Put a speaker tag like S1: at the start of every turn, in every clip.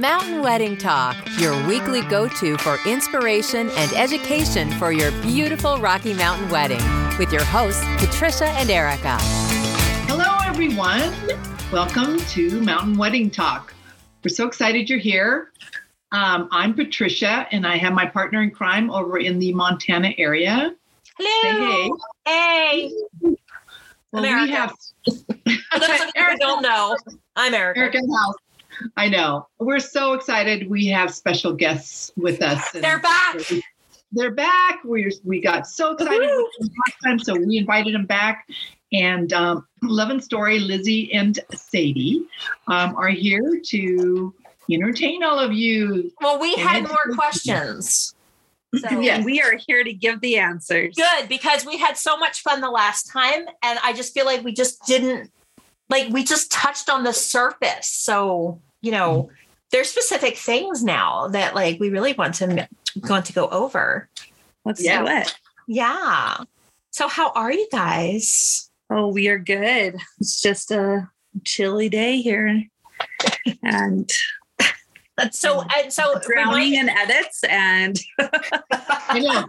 S1: Mountain Wedding Talk, your weekly go to for inspiration and education for your beautiful Rocky Mountain wedding, with your hosts, Patricia and Erica.
S2: Hello, everyone. Welcome to Mountain Wedding Talk. We're so excited you're here. Um, I'm Patricia, and I have my partner in crime over in the Montana area.
S3: Hello.
S2: Say hey.
S3: Hey.
S2: Well,
S3: America.
S2: we have
S3: For those of you who don't know, I'm Erica.
S2: Erica House. I know. We're so excited. We have special guests with us.
S3: They're back.
S2: They're back. We we got so excited
S3: Woohoo.
S2: with them last time, so we invited them back. And um, Love and Story, Lizzy and Sadie, um, are here to entertain all of you.
S3: Well, we had more questions. So
S2: Yes.
S4: We are here to give the answers.
S3: good because we had so much fun the last time. And I just feel like we just didn't like we just touched on the surface. So, you know, mm-hmm. there's specific things now that like we really want to want to go over.
S4: Let's
S2: Yeah.
S4: do it.
S3: Yeah. So how are you guys?
S4: Oh, we are good. It's just a chilly day here. And
S3: That's so and so
S4: drowning
S3: remind,
S4: in edits and
S2: I know.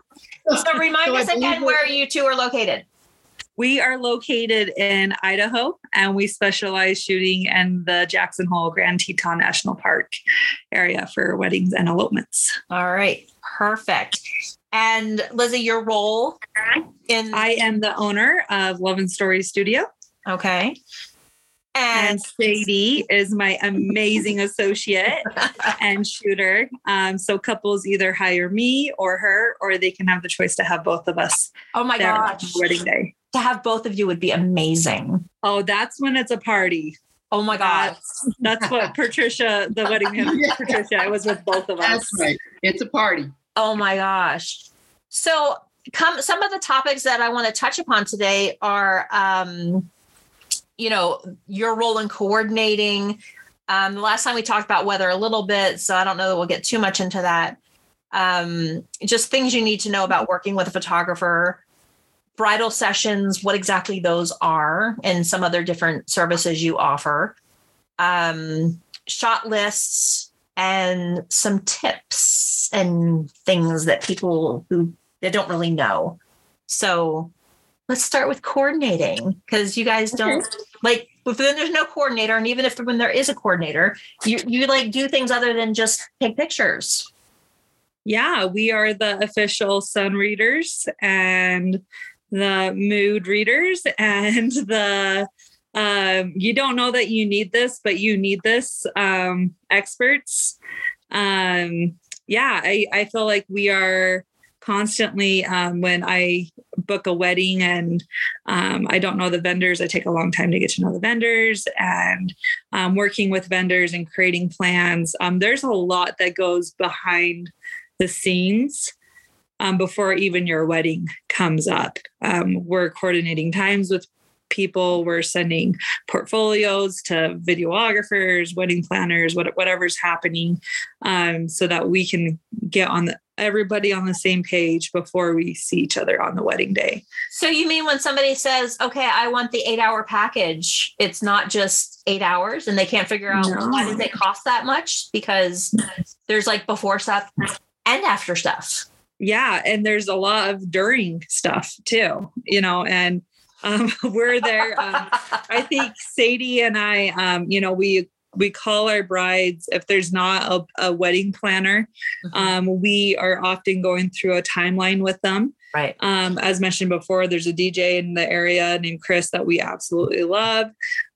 S3: so remind
S2: So I
S3: us again
S2: believe
S3: where you two are located.
S4: We are located in Idaho and we specialize shooting in the Jackson Hole Grand Teton National Park area for weddings and elopements.
S3: All right. Perfect. And Lizzy, your role in
S4: I am the owner of Love and Story Studio
S3: okay.
S4: And
S3: And
S4: Sadie is my amazing associate. and shooter. Um, so couples either hire me or her, or they can have the choice to have both of us
S3: oh my
S4: there on
S3: gosh,
S4: wedding day.
S3: to have both of you would be amazing.
S4: Oh, that's when it's a party.
S3: Oh my god.
S4: That's that's what Patricia, the wedding
S2: Yeah.
S4: Patricia, I was with both of us.
S2: That's right. It's a party.
S3: Oh my gosh. So come some of the topics that I want to touch upon today are um you know, your role in coordinating. Um the last time we talked about weather a little bit, so I don't know that we'll get too much into that. Um just things you need to know about working with a photographer. Bridal sessions, what exactly those are, and some other different services you offer. Um, shot lists, and some tips and things that people who they don't really know. So let's start with coordinating because you guys don't like but then there's no coordinator, and even if when there is a coordinator, you you like do things other than just take pictures.
S4: Yeah, we are the official sun readers and the mood readers and the um, you don't know that you need this, but you need this um, experts. Um, yeah, I, I feel like we are constantly um, when I book a wedding and um, I don't know the vendors, I take a long time to get to know the vendors and um, working with vendors and creating plans. Um, there's a lot that goes behind the scenes um, before even your wedding comes up. Um, we're coordinating times with people. We're sending portfolios to videographers, wedding planners, what, whatever's happening, um, so that we can get on the, everybody on the same page before we see each other on the wedding day.
S3: So you mean when somebody says, "Okay, I want the eight-hour package," it's not just eight hours, and they can't figure out
S4: No.
S3: why does it cost that much because there's like before stuff and after stuff.
S4: yeah and there's a lot of during stuff too you know and um, we're there um, i think sadie and i um, you know we we call our brides if there's not a, a wedding planner um, we are often going through a timeline with them
S3: right.
S4: um, as mentioned before, there's a DJ in the area named Chris that we absolutely love.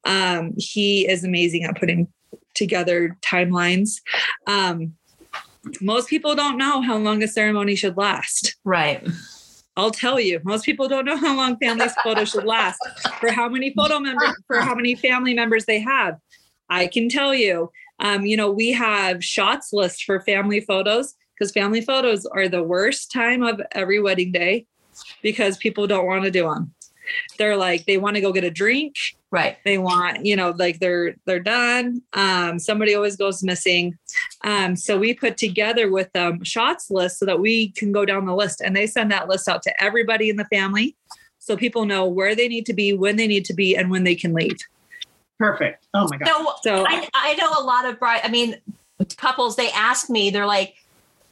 S4: Um, he is amazing at putting together timelines. Um, most people don't know how long a ceremony should last.
S3: Right.
S4: I'll tell you, most people don't know how long family's photo should last, for how many photo members, for how many family members they have. I can tell you, um, you know, we have shots list for family photos because family photos are the worst time of every wedding day because people don't want to do them. They're like, they want to go get a drink.
S3: Right.
S4: They want, you know, like they're they're done. Um, somebody always goes missing. Um, so we put together with them shots list so that we can go down the list and they send that list out to everybody in the family so people know where they need to be, when they need to be, and when they can leave.
S2: Perfect. Oh my God.
S3: So
S4: So
S3: I, I know a lot of bride. I mean, couples they ask me they're like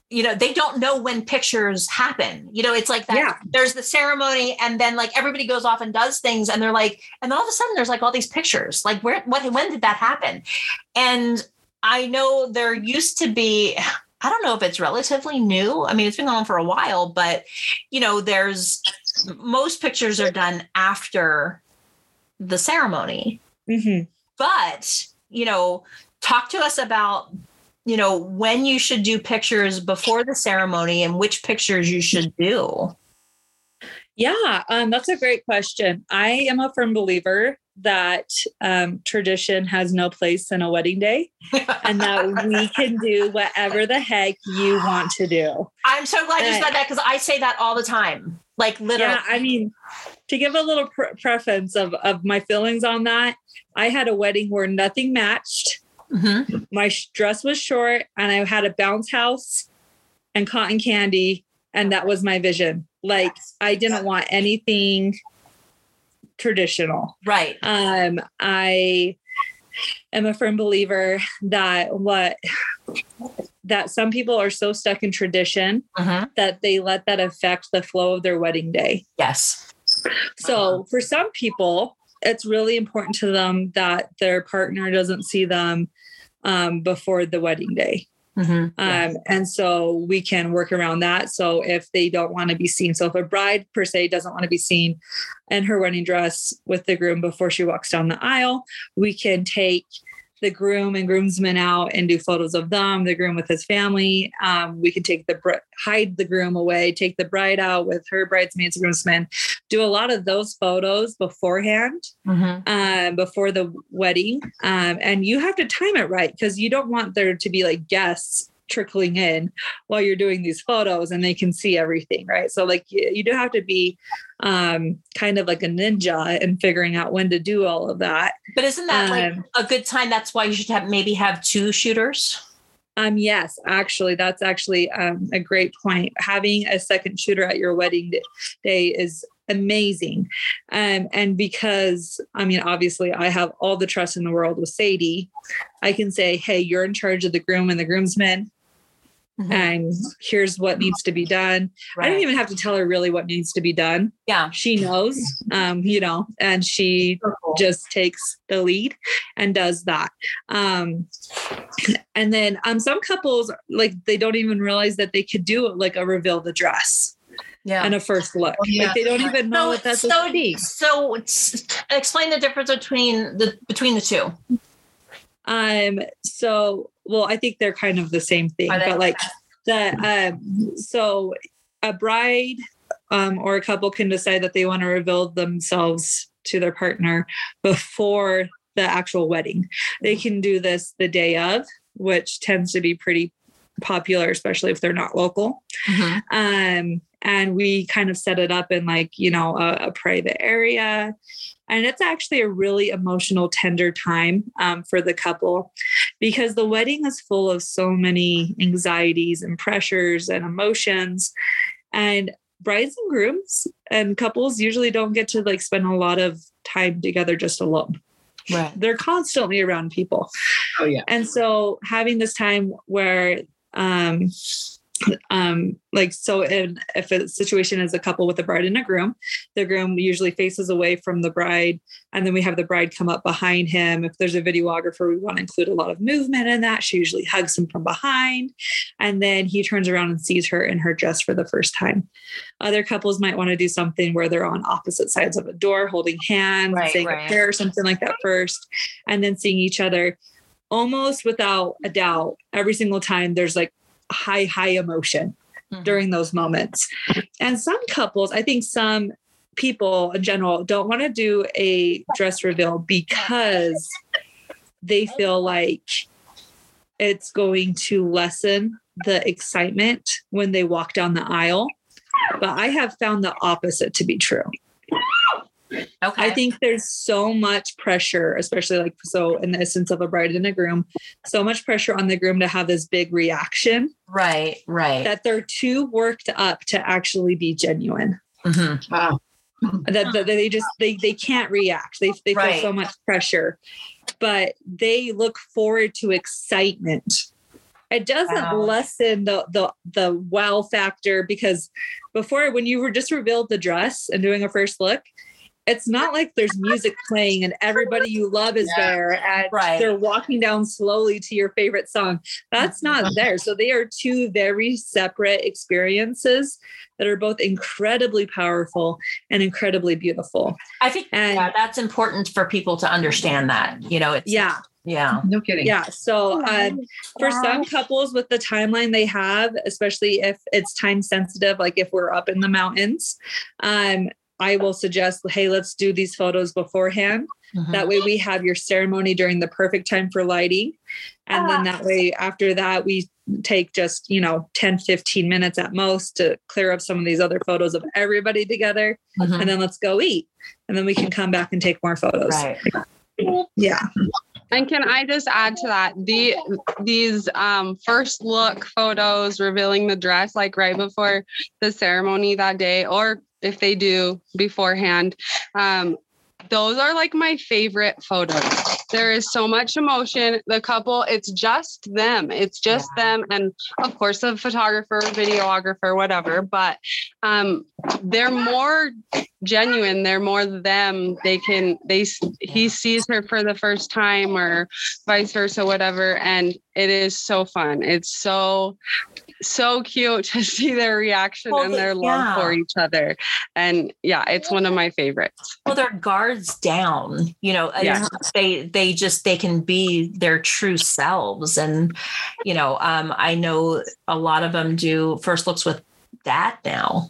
S3: you know they don't know when pictures happen you know it's like that
S4: Yeah.
S3: there's the ceremony and then like everybody goes off and does things and they're like and then all of a sudden there's like all these pictures like where what when did that happen and i know there used to be i don't know if it's relatively new i mean it's been going on for a while but you know there's most pictures are done after the ceremony
S4: Mhm.
S3: but you know talk to us about you know when you should do pictures before the ceremony and which pictures you should do
S4: Yeah, um, that's a great question. I am a firm believer that um, tradition has no place in a wedding day and that we can do whatever the heck you want to do.
S3: i'm so glad you said that because i say that all the time like literally
S4: Yeah, I mean, to give a little pre- preference of, of my feelings on that, I had a wedding where nothing matched.
S3: Mhm.
S4: My dress was short and I had a bounce house and cotton candy. And that was my vision. Like, I didn't want anything traditional.
S3: right
S4: Um, I am a firm believer that what that some people are so stuck in tradition
S3: Mhm.
S4: that they let that affect the flow of their wedding day.
S3: yes
S4: So for some people, it's really important to them that their partner doesn't see them um, before the wedding day.
S3: Mhm.
S4: Um, and so we can work around that. So if they don't want to be seen, so if a bride per se doesn't want to be seen in her wedding dress with the groom before she walks down the aisle, we can take the groom and groomsmen out and do photos of them, the groom with his family. Um, we can take the br- hide the groom away, take the bride out with her bridesmaids, groomsmen, do a lot of those photos beforehand
S3: Mhm.
S4: um, before the wedding. Um, and you have to time it right because you don't want there to be like guests trickling in while you're doing these photos and they can see everything, right? So, like, you, you do have to be um, kind of like a ninja in figuring out when to do all of that.
S3: but isn't that like
S4: Um,
S3: a good time that's why you should have maybe have two shooters
S4: Um, yes, actually, that's actually um, a great point. Having a second shooter at your wedding day is amazing. Um, and because, I mean, obviously, I have all the trust in the world with Sadie, I can say, hey, you're in charge of the groom and the groomsmen,
S3: Mhm.
S4: and here's what needs to be done. I don't even have to tell her really what needs to be done.
S3: yeah
S4: She knows, um, you know, and she just takes the lead and does that. Um, and then um, some couples like they don't even realize that they could do like a reveal the dress
S3: yeah
S4: and a first look.
S2: Oh, yeah.
S4: Like they don't even know what that's
S3: so,
S4: supposed to
S3: so explain the difference between the between the two
S4: Um, so well, I think they're kind of the same thing, but like the um so a bride um or a couple can decide that they want to reveal themselves to their partner before the actual wedding. They can do this the day of, which tends to be pretty popular, especially if they're not local.
S3: Mhm.
S4: Um, and we kind of set it up in like, you know, a, a private area. And it's actually a really emotional, tender time um, for the couple because the wedding is full of so many anxieties and pressures and emotions. And brides and grooms and couples usually don't get to like spend a lot of time together just alone.
S3: right
S4: They're constantly around people.
S2: Oh yeah.
S4: And so having this time where um um like so in if a situation is a couple with a bride and a groom the groom usually faces away from the bride and then we have the bride come up behind him. If there's a videographer we want to include a lot of movement in that. She usually hugs him from behind and then he turns around and sees her in her dress for the first time. Other couples might want to do something where they're on opposite sides of a door holding hands
S3: Right,
S4: saying
S3: right.
S4: a prayer or something like that first and then seeing each other. Almost without a doubt every single time there's like high high emotion
S3: Mhm.
S4: during those moments. And some couples i think some people in general don't want to do a dress reveal because they feel like it's going to lessen the excitement when they walk down the aisle. But i have found the opposite to be true
S3: okay
S4: I think there's so much pressure, especially like so in the essence of a bride and a groom, so much pressure on the groom to have this big reaction
S3: right right
S4: that they're too worked up to actually be genuine.
S3: Mhm.
S2: Wow.
S4: That, that they just they they can't react. They they
S3: Right.
S4: feel so much pressure, but they look forward to excitement it doesn't
S3: Wow.
S4: lessen the the the wow factor because before when you were just revealed the dress and doing a first look it's not like there's music playing and everybody you love is
S2: Yeah.
S4: there and
S3: Right.
S4: they're walking down slowly to your favorite song that's not there so they are two very separate experiences that are both incredibly powerful and incredibly beautiful
S3: I think
S4: And-
S3: yeah, that's important for people to understand that. You know, it's
S4: yeah
S3: yeah.
S2: No kidding.
S4: yeah so um, for some couples with the timeline they have especially if it's time sensitive like if we're up in the mountains um, i will suggest hey let's do these photos beforehand.
S3: Mhm.
S4: that way we have your ceremony during the perfect time for lighting. And then that way after that we take just you know 10 15 minutes at most to clear up some of these other photos of everybody together.
S3: Mhm.
S4: and then let's go eat. And then we can come back and take more photos.
S3: Right.
S4: yeah.
S5: And can I just add to that? The these um, first look photos revealing the dress like right before the ceremony that day, or if they do beforehand, um, those are like my favorite photos. There is so much emotion. The couple, it's just them. It's just them, and of course the photographer, videographer, whatever. But um, they're more genuine they're more them they can they he sees her for the first time or vice versa whatever and it is so fun it's so so cute to see their reaction
S3: Well,
S5: and
S3: the-
S5: their love for each other and yeah it's one of my favorites
S3: Well, their guards down. You know, and
S5: Yeah.
S3: they they just they can be their true selves, and you know, um, I know a lot of them do first looks with that now.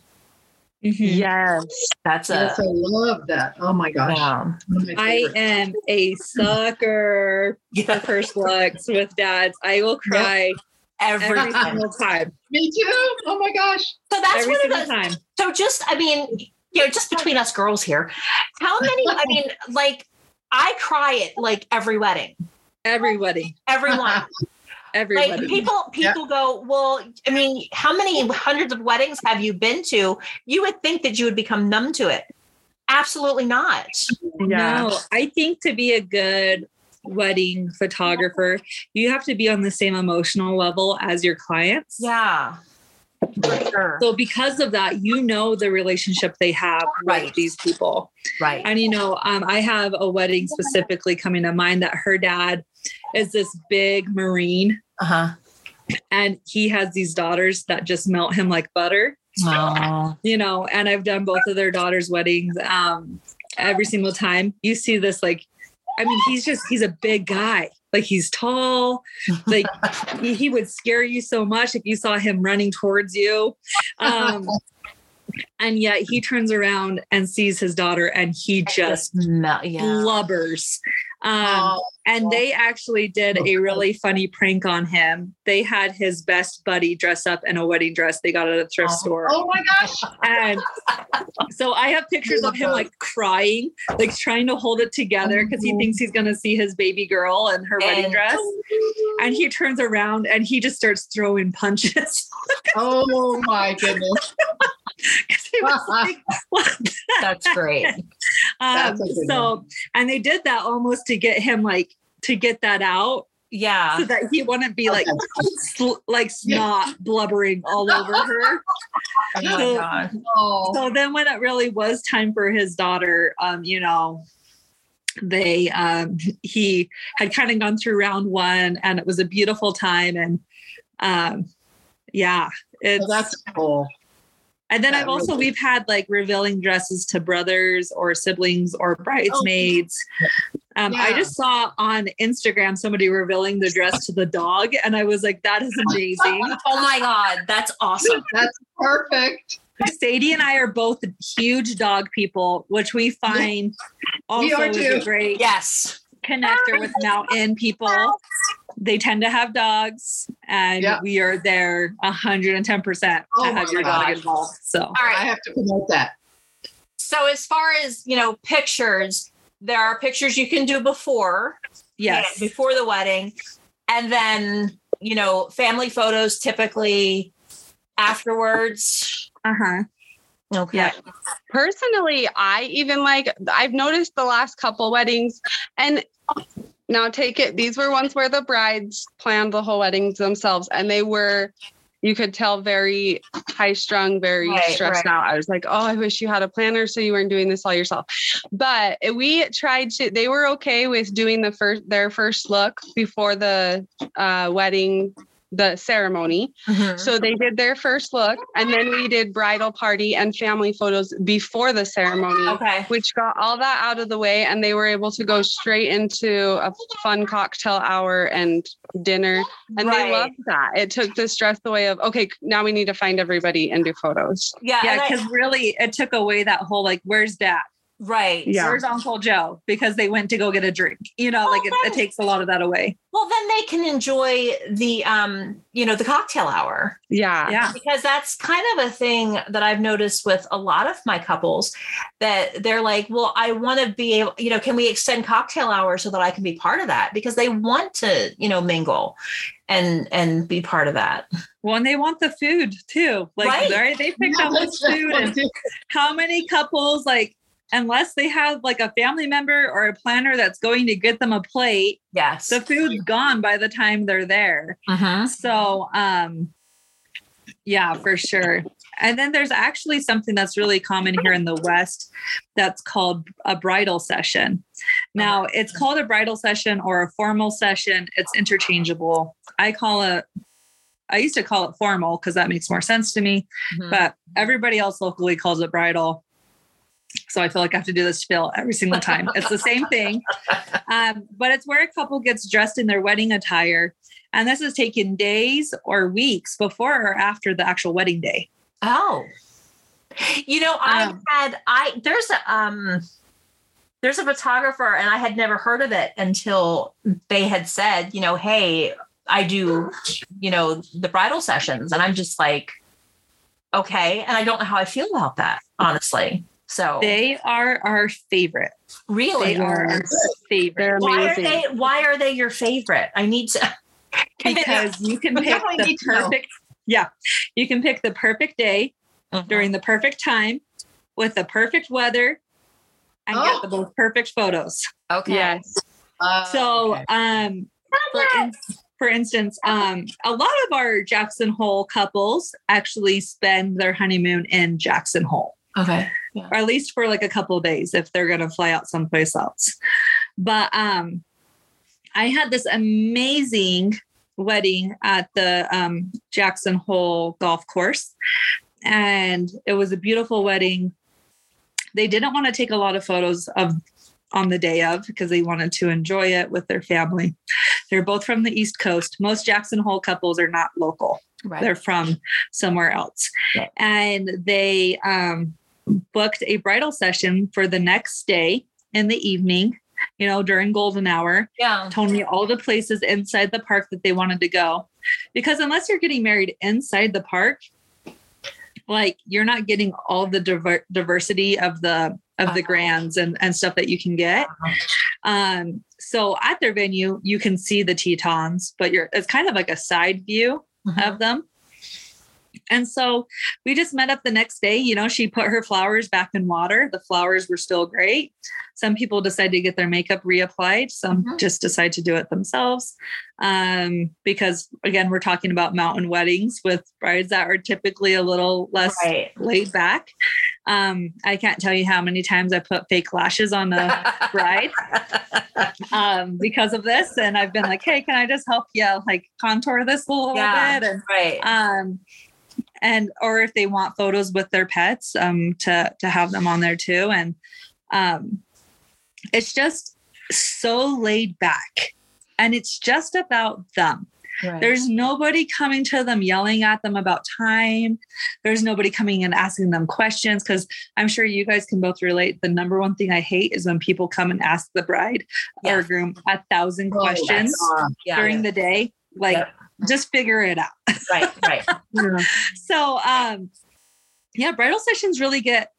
S4: Mhm.
S5: yes
S3: That's a
S2: Yes, I love that. Oh my gosh.
S3: yeah.
S2: One of my
S4: I am a sucker for first looks with dads. I will cry
S3: every
S4: every
S3: time.
S4: single time.
S2: Me too. Oh my gosh.
S3: So that's
S4: Every
S3: one of the
S4: time.
S3: So just, I mean, you know, just between us girls here, how many? I mean, like, I cry at like every wedding,
S4: Everybody.
S3: everyone.
S4: Everybody.
S3: like people, people go, well, I mean, how many hundreds of weddings have you been to? You would think that you would become numb to it. Absolutely not.
S4: No, I think to be a good wedding photographer, you have to be on the same emotional level as your clients.
S3: Yeah, sure.
S4: So because of that, you know the relationship they have
S3: Right.
S4: with these people.
S3: Right.
S4: And you know, um, I have a wedding specifically coming to mind that her dad is this big Marine
S3: Uh huh.
S4: and he has these daughters that just melt him like butter.
S3: Oh,
S4: you know, and I've done both of their daughters' weddings. Um, every single time you see this, like, I mean, he's just he's a big guy. Like he's tall. Like he, he would scare you so much if you saw him running towards you. Um, and yet he turns around and sees his daughter and he just
S3: Mel- yeah.
S4: blubbers. Um,
S2: Oh,
S4: and they actually did a really funny prank on him. They had his best buddy dress up in a wedding dress they got at a thrift store.
S2: oh my gosh.
S4: And so I have pictures of him like crying, like trying to hold it together because he thinks he's going to see his baby girl in her wedding dress. And he turns around and he just starts throwing punches.
S2: Oh my goodness.
S4: 'Cause he was like,
S3: That's great.
S4: Um,
S2: That's a
S4: so, and they did that almost to get him like to get that out
S3: Yeah.
S4: so that he wouldn't be like sl- like snot blubbering all over her.
S3: Oh my
S4: So-
S3: God.
S2: Oh,
S4: So then, when it really was time for his daughter, um, you know, they um, he had kind of gone through round one, and it was a beautiful time, and um, yeah, it's
S2: well, that's cool.
S4: And then
S2: That
S4: I've also
S2: really-
S4: we've had like revealing dresses to brothers or siblings or bridesmaids. Um, I just saw on Instagram somebody revealing the dress to the dog, and I was like, "That is amazing."
S3: Oh my God. That's awesome.
S2: That's perfect.
S4: Sadie and I are both huge dog people, which we find
S2: We
S4: also
S2: are
S4: is a great
S3: Yes.
S4: connector with mountain people. They tend to have dogs, and
S2: Yeah.
S4: we are there 110%
S2: Oh
S4: to have
S2: my
S4: your dog involved. So,
S3: All
S2: I have to promote that.
S3: So as far as, you know, pictures, there are pictures you can do before.
S4: yes.
S3: Before the wedding. And then, you know, family photos typically afterwards.
S4: Uh huh.
S3: Okay.
S4: Yeah.
S5: personally i even like i've noticed the last couple weddings and Now take it. These were ones where the brides planned the whole weddings themselves, and they were. You could tell very high strung, very
S3: Right,
S5: stressed
S3: right.
S5: out. I was like, oh, I wish you had a planner so you weren't doing this all yourself. But we tried to. They were okay with doing the first their first look before the uh, wedding, the ceremony.
S3: Mhm.
S5: So they did their first look, and then we did bridal party and family photos before the ceremony
S3: Okay.
S5: which got all that out of the way and they were able to go straight into a fun cocktail hour and dinner and
S3: Right.
S5: they loved that it took the stress away of okay now we need to find everybody and do photos
S3: Yeah.
S4: Yeah, because really it took away that whole like, where's dad?
S3: Right.
S5: Yeah.
S4: Where's Uncle Joe? Because they went to go get a drink. You know, like it, it takes a lot of that away.
S3: Well, then they can enjoy the um, you know, the cocktail hour.
S5: yeah
S4: Yeah.
S3: because that's kind of a thing that I've noticed with a lot of my couples that they're like, well, I want to be able, you know, can we extend cocktail hours so that I can be part of that? Because they want to, you know, mingle and and be part of that.
S4: Well, and they want the food too. Like
S3: Right.
S4: right. they picked out the food and how many couples like unless they have like a family member or a planner that's going to get them a plate,
S3: Yes.
S4: the food's gone by the time they're there.
S3: Mhm.
S4: So, um, yeah, for sure. And then there's actually something that's really common here in the West that's called a bridal session. Now, it's called a bridal session or a formal session. It's interchangeable. I call it, I used to call it formal because that makes more sense to me,
S3: Mhm.
S4: but everybody else locally calls it bridal. So I feel like I have to do this spiel every single time. It's the same thing. Um, but it's where a couple gets dressed in their wedding attire. And this is taken days or weeks before or after the actual wedding day.
S3: Oh. You know, I
S4: Um,
S3: had I there's a um there's a photographer and I had never heard of it until they had said, you know, hey, I do, you know, the bridal sessions. And I'm just like, okay. And I don't know how I feel about that, honestly. So
S4: They are our favorite.
S3: really
S4: They are our favorite
S5: they're amazing.
S3: why are they why are they your favorite? I need to
S4: because you can pick the
S2: need know.
S4: perfect. Yeah, you can pick the perfect day
S3: Mhm.
S4: during the perfect time with the perfect weather and
S2: Oh.
S4: get the most perfect photos.
S3: okay.
S5: yes
S2: Uh,
S4: So,
S2: okay.
S4: um, for, in, for instance, um, a lot of our Jackson Hole couples actually spend their honeymoon in Jackson Hole,
S3: Okay.
S4: or at least for like a couple of days if they're going to fly out someplace else. But um, I had this amazing wedding at the um, Jackson Hole golf course, and it was a beautiful wedding. They didn't want to take a lot of photos of on the day of because they wanted to enjoy it with their family. They're both from the East Coast. Most Jackson Hole couples are not local
S3: Right.
S4: they're from somewhere else.
S3: Right.
S4: And they um, booked a bridal session for the next day in the evening, you know, during golden hour,
S3: yeah.
S4: told me all the places inside the park that they wanted to go. Because unless you're getting married inside the park, like you're not getting all the diver- diversity of the of the
S3: Uh-huh.
S4: grands and, and stuff that you can get. Um, so at their venue, you can see the Tetons, but you're it's kind of like a side view
S3: Mhm.
S4: of them. And so we just met up the next day. You know, she put her flowers back in water. The flowers were still great. Some people decide to get their makeup reapplied, some
S3: Mhm.
S4: just decide to do it themselves. Um, because again, we're talking about mountain weddings with brides that are typically a little less
S3: Right.
S4: laid back. Um, I can't tell you how many times I put fake lashes on a bride um, because of this. And I've been like, hey, can I just help you like contour this a little
S3: Yeah.
S4: bit? And
S3: right.
S4: um and or if they want photos with their pets um to to have them on there too and um it's just so laid back and it's just about them
S3: right.
S4: there's nobody coming to them yelling at them about time there's nobody coming and asking them questions because i'm sure you guys can both relate the number one thing i hate is when people come and ask the bride
S3: Yeah.
S4: or groom a thousand
S2: Oh,
S4: questions
S3: yeah.
S4: during the day like
S3: Yep.
S4: Just figure it out
S3: right. Right.
S4: so um yeah bridal sessions really get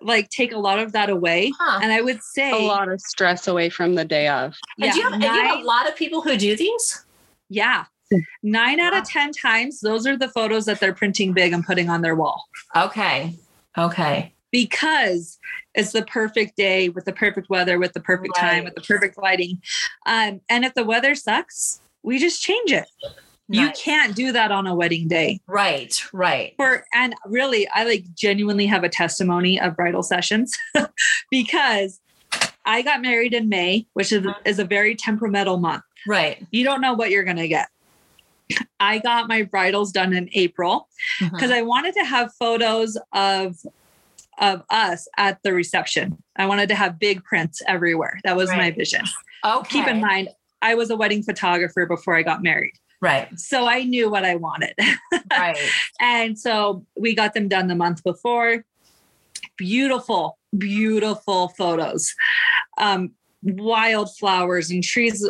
S4: like take a lot of that away
S3: Huh.
S4: and i would say
S5: a lot of stress away from the day of
S3: And
S4: yeah,
S3: do you, have, and you have a lot of people who do these?
S4: yeah nine out of ten times those are the photos that they're printing big and putting on their wall
S3: Okay. Okay.
S4: because it's the perfect day with the perfect weather, with the perfect time, with the perfect lighting. Um, and if the weather sucks, we just change it. You can't do that on a wedding day.
S3: Right, right.
S4: For and really, I like genuinely have a testimony of bridal sessions because I got married in May, which is, uh-huh. is a very temperamental month.
S3: Right.
S4: You don't know what you're gonna get. I got my bridals done in April
S3: uh-huh.
S4: because I wanted to have photos of of us at the reception. I wanted to have big prints everywhere. That was my
S3: Right.
S4: vision.
S3: Okay.
S4: Keep in mind, I was a wedding photographer before I got married.
S3: Right,
S4: So I knew what I wanted.
S3: right.
S4: and so we got them done the month before. Beautiful, beautiful photos. Um, wildflowers and trees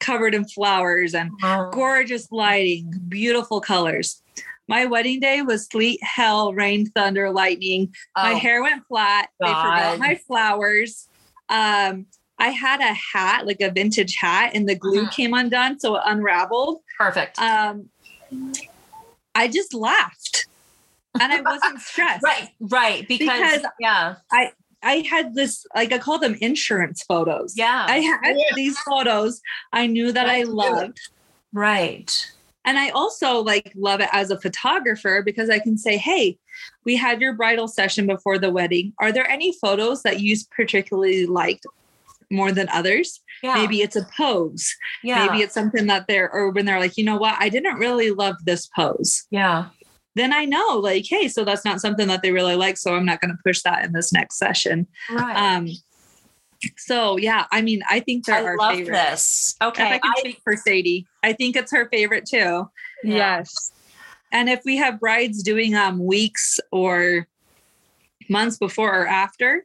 S4: covered in flowers and
S3: Oh,
S4: gorgeous lighting, beautiful colors. My wedding day was sleet, hell, rain, thunder, lightning. My
S3: oh,
S4: hair went flat. They forgot my flowers. Um, I had a hat, like a vintage hat, and the glue
S3: Mhm.
S4: came undone, so it unraveled.
S3: Perfect.
S4: Um, I just laughed, and I wasn't stressed.
S3: right, right. Because,
S4: Because-
S3: yeah,
S4: I I had this, like I call them insurance photos.
S3: yeah.
S4: I had
S2: Yeah.
S4: these photos I knew that I
S2: That's good.
S4: loved.
S3: right.
S4: And I also like love it as a photographer because I can say, hey, we had your bridal session before the wedding. Are there any photos that you particularly liked more than others?
S3: Yeah.
S4: Maybe it's a pose.
S3: yeah.
S4: Maybe it's something that they're, or when they're like, you know what, I didn't really love this pose.
S3: yeah.
S4: Then I know, like, hey, so that's not something that they really like. So I'm not going to push that in this next session.
S3: Right.
S4: Um, so yeah, I mean, I think they're
S3: I
S4: our
S3: love
S4: favorite.
S3: this.
S4: If
S3: Okay.
S4: I can
S3: I-
S4: speak for Sadie, I think it's her favorite too.
S3: Yeah.
S5: Yes.
S4: And if we have brides doing um weeks or months before or after,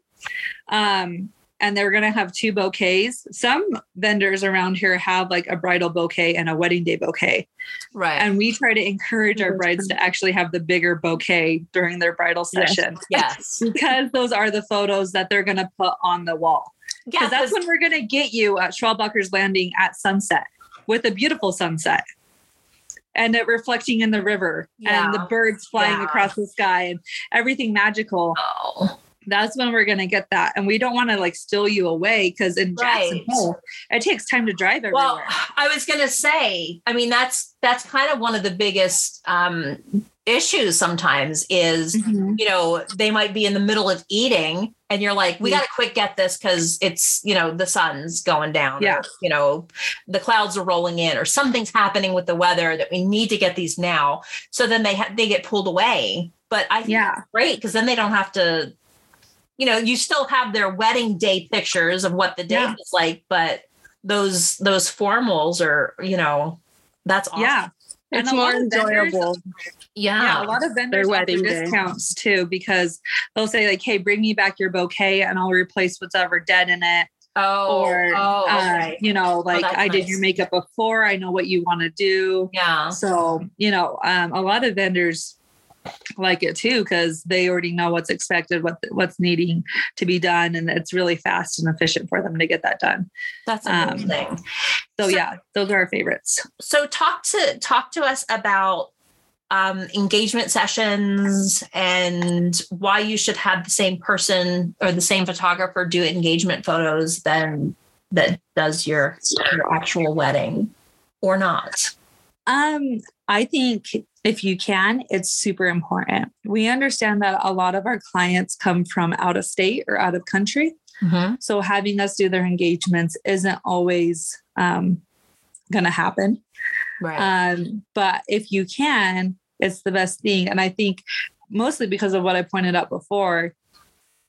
S4: um, and they're gonna have two bouquets. Some vendors around here have like a bridal bouquet and a wedding day bouquet.
S3: right.
S4: And we try to encourage our brides to actually have the bigger bouquet during their bridal session.
S3: yes.
S4: Because those are the photos that they're gonna put on the wall.
S3: Yeah.
S4: Because that's
S3: 'cause-
S4: when we're gonna get you at Schwabacher's Landing at sunset with a beautiful sunset. And it reflecting in the river and the birds flying
S3: Yeah.
S4: across the sky and everything magical.
S3: Oh,
S4: That's when we're gonna get that. And we don't want to like steal you away because in Jackson Hole, it takes time to drive everywhere.
S3: well, I was going to say, I mean, that's that's kind of one of the biggest um, issues sometimes is
S4: Mhm.
S3: you know they might be in the middle of eating and you're like we got to quick get this because it's you know the sun's going down
S4: Yeah.
S3: or, you know the clouds are rolling in or something's happening with the weather that we need to get these now so then they ha- they get pulled away but i think
S4: Yeah.
S3: great because then they don't have to you know you still have their wedding day pictures of what the day
S4: Yeah.
S3: is like but those those formals are you know that's awesome
S4: Yeah.
S5: It's
S4: a
S5: more
S4: lot of vendors-
S5: enjoyable.
S3: yeah,
S4: Yeah, a lot of vendors offer
S5: wedding day.
S4: discounts too because they'll say like, "Hey, bring me back your bouquet, and I'll replace whatever dead in it."
S3: oh
S4: or
S3: oh
S4: uh, you know, like
S3: that's
S4: I did your makeup before. I know what you want to do.
S3: yeah
S4: So you know, um, a lot of vendors like it too because they already know what's expected, what what's needing to be done, and it's really fast and efficient for them to get that done.
S3: That's
S4: Um,
S3: amazing.
S4: So,
S3: So-
S4: yeah, those are our favorites.
S3: so talk to talk to us about um, engagement sessions and why you should have the same person or the same photographer do engagement photos than that does your your actual wedding or not.
S4: Um, I think if you can, it's super important. We understand that a lot of our clients come from out of state or out of country. So having us do their engagements isn't always um, going to happen.
S3: Right.
S4: Um, but if you can, it's the best thing. And I think mostly because of what I pointed out before,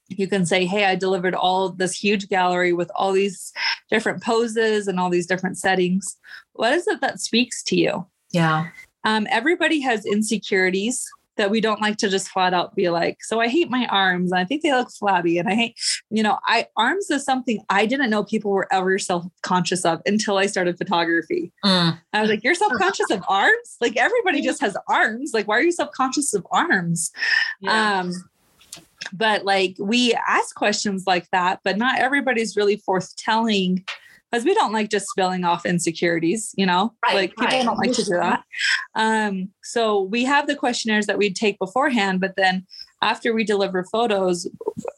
S4: you can say, Hey, I delivered all this huge gallery with all these different poses and all these different settings. What is it that speaks to you?
S3: yeah.
S4: Um, everybody has insecurities that we don't like to just flat out be like, so I hate my arms. And I think they look flabby. And I hate, you know, I arms is something I didn't know people were ever self-conscious of until I started photography.
S3: Mm.
S4: I was like, you're self-conscious of arms? Like everybody just has arms. Like, why are you self-conscious of arms? Um, but like we ask questions like that, but not everybody's really forth telling because we don't like just spilling off insecurities, you know,
S3: Right,
S4: like people
S3: right.
S4: don't like to do that. Um, so we have the questionnaires that we'd take beforehand, but then after we deliver photos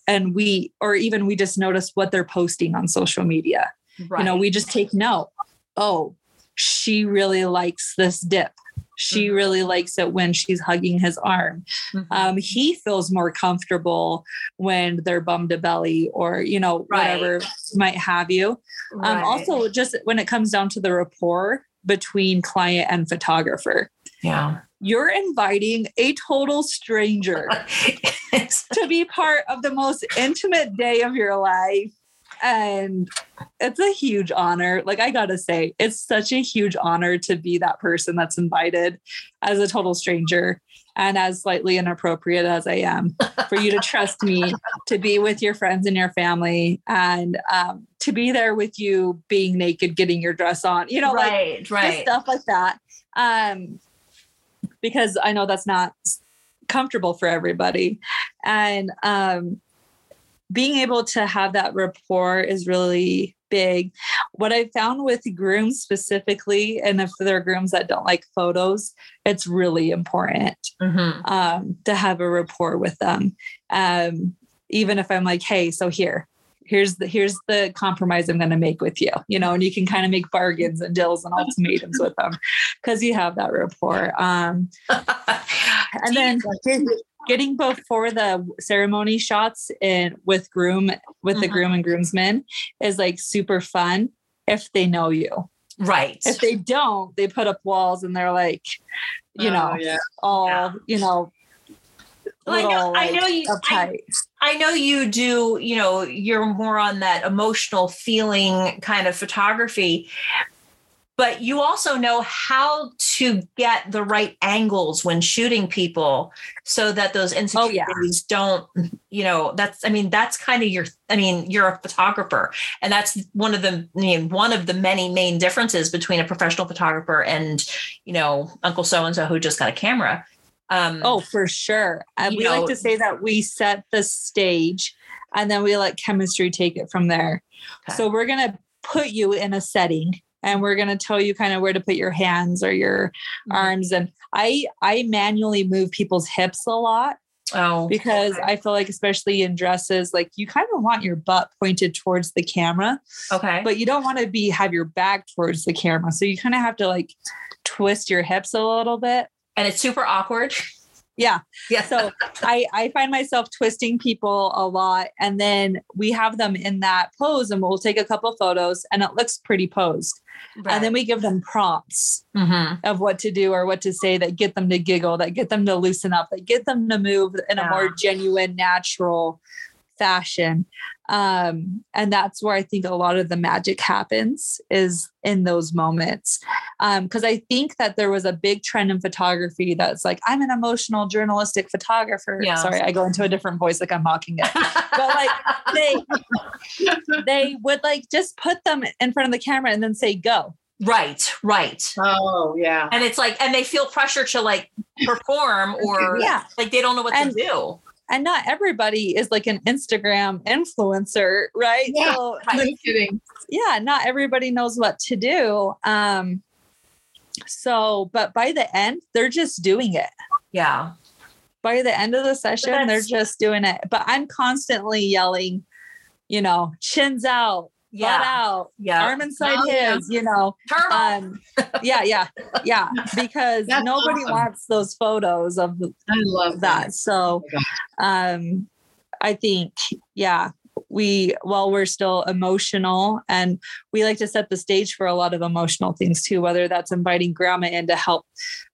S4: and we, or even we just notice what they're posting on social media,
S3: Right.
S4: you know, we just take note. Oh, she really likes this dip. She
S3: Mhm.
S4: really likes it when she's hugging his arm.
S3: Mhm.
S4: Um, he feels more comfortable when they're bummed a belly or, you know,
S3: Right.
S4: whatever might have you. Um,
S3: Right.
S4: also, just when it comes down to the rapport between client and photographer,
S3: yeah.
S4: you're inviting a total stranger to be part of the most intimate day of your life. And it's a huge honor. Like, I gotta say, it's such a huge honor to be that person that's invited as a total stranger and as slightly inappropriate as I am, for you to trust me to be with your friends and your family and um, to be there with you being naked, getting your dress on, you know, like
S3: right.
S4: just
S3: right.
S4: stuff like that. Um, because I know that's not comfortable for everybody. And um, being able to have that rapport is really big. What I found with grooms specifically, and if there are grooms that don't like photos, it's really important
S3: Mhm.
S4: um, to have a rapport with them. Um, even if I'm like, hey, so here, here's the here's the compromise I'm going to make with you, you know, and you can kind of make bargains and deals and ultimatums with them because you have that rapport. Um, and then getting before the ceremony shots and with groom with the
S3: Mhm.
S4: groom and groomsmen is like super fun if they know you.
S3: right.
S4: If they don't, they put up walls and they're like, you
S2: Oh,
S4: know,
S2: yeah.
S4: all
S3: Yeah.
S4: you know.
S3: Well, I know-
S4: little,
S3: I
S4: like,
S3: know you- I- I know you do, you know, you're more on that emotional feeling kind of photography, but you also know how to get the right angles when shooting people so that those
S4: Oh, yeah.
S3: insecurities don't, you know, that's, I mean, that's kind of your, I mean, you're a photographer and that's one of the, I mean, one of the many main differences between a professional photographer and, you know, Uncle so-and-so who just got a camera. Um,
S4: Oh, for sure. And we
S3: know-
S4: like to say that we set the stage and then we let chemistry take it from there.
S3: Okay.
S4: So we're going to put you in a setting and we're going to tell you kind of where to put your hands or your
S3: Mhm.
S4: arms and I I manually move people's hips a lot
S3: oh,
S4: because. I feel like especially in dresses like you kind of want your butt pointed towards the camera
S3: okay.
S4: but you don't want to be have your back towards the camera so you kind of have to like twist your hips a little bit
S3: and it's super awkward.
S4: yeah
S3: Yeah.
S4: so I, I find myself twisting people a lot and then we have them in that pose and we'll take a couple photos and it looks pretty posed and then we give them prompts
S3: Mhm.
S4: of what to do or what to say that get them to giggle that get them to loosen up that get them to move in a more genuine natural fashion um, and that's where i think a lot of the magic happens is in those moments because i think that there was a big trend in photography that's like i'm an emotional journalistic photographer
S3: Yeah.
S4: sorry i go into a different voice like i'm mocking it but like, they they would like just put them in front of the camera and then say go
S3: right, right.
S2: Oh, yeah.
S3: And it's like, and they feel pressure to like perform or
S4: yeah
S3: like they don't know what
S4: And-
S3: to do.
S4: And not everybody is like an Instagram influencer, right?
S2: Yeah.
S4: So
S2: No kidding.
S4: yeah, not everybody knows what to do. Um so but by the end, they're just doing it.
S3: Yeah.
S4: By the end of the session, they're just doing it. But I'm constantly yelling, you know, chins out, butt
S3: Yeah.
S4: out,
S3: Yeah.
S4: arm inside
S2: Oh, yeah.
S4: his, you know. Um yeah, yeah, yeah. Because nobody
S2: awesome.
S4: wants those photos of
S2: I love that.
S4: that. So
S2: Oh
S4: um I think, yeah, we while we're still emotional and we like to set the stage for a lot of emotional things too, whether that's inviting grandma in to help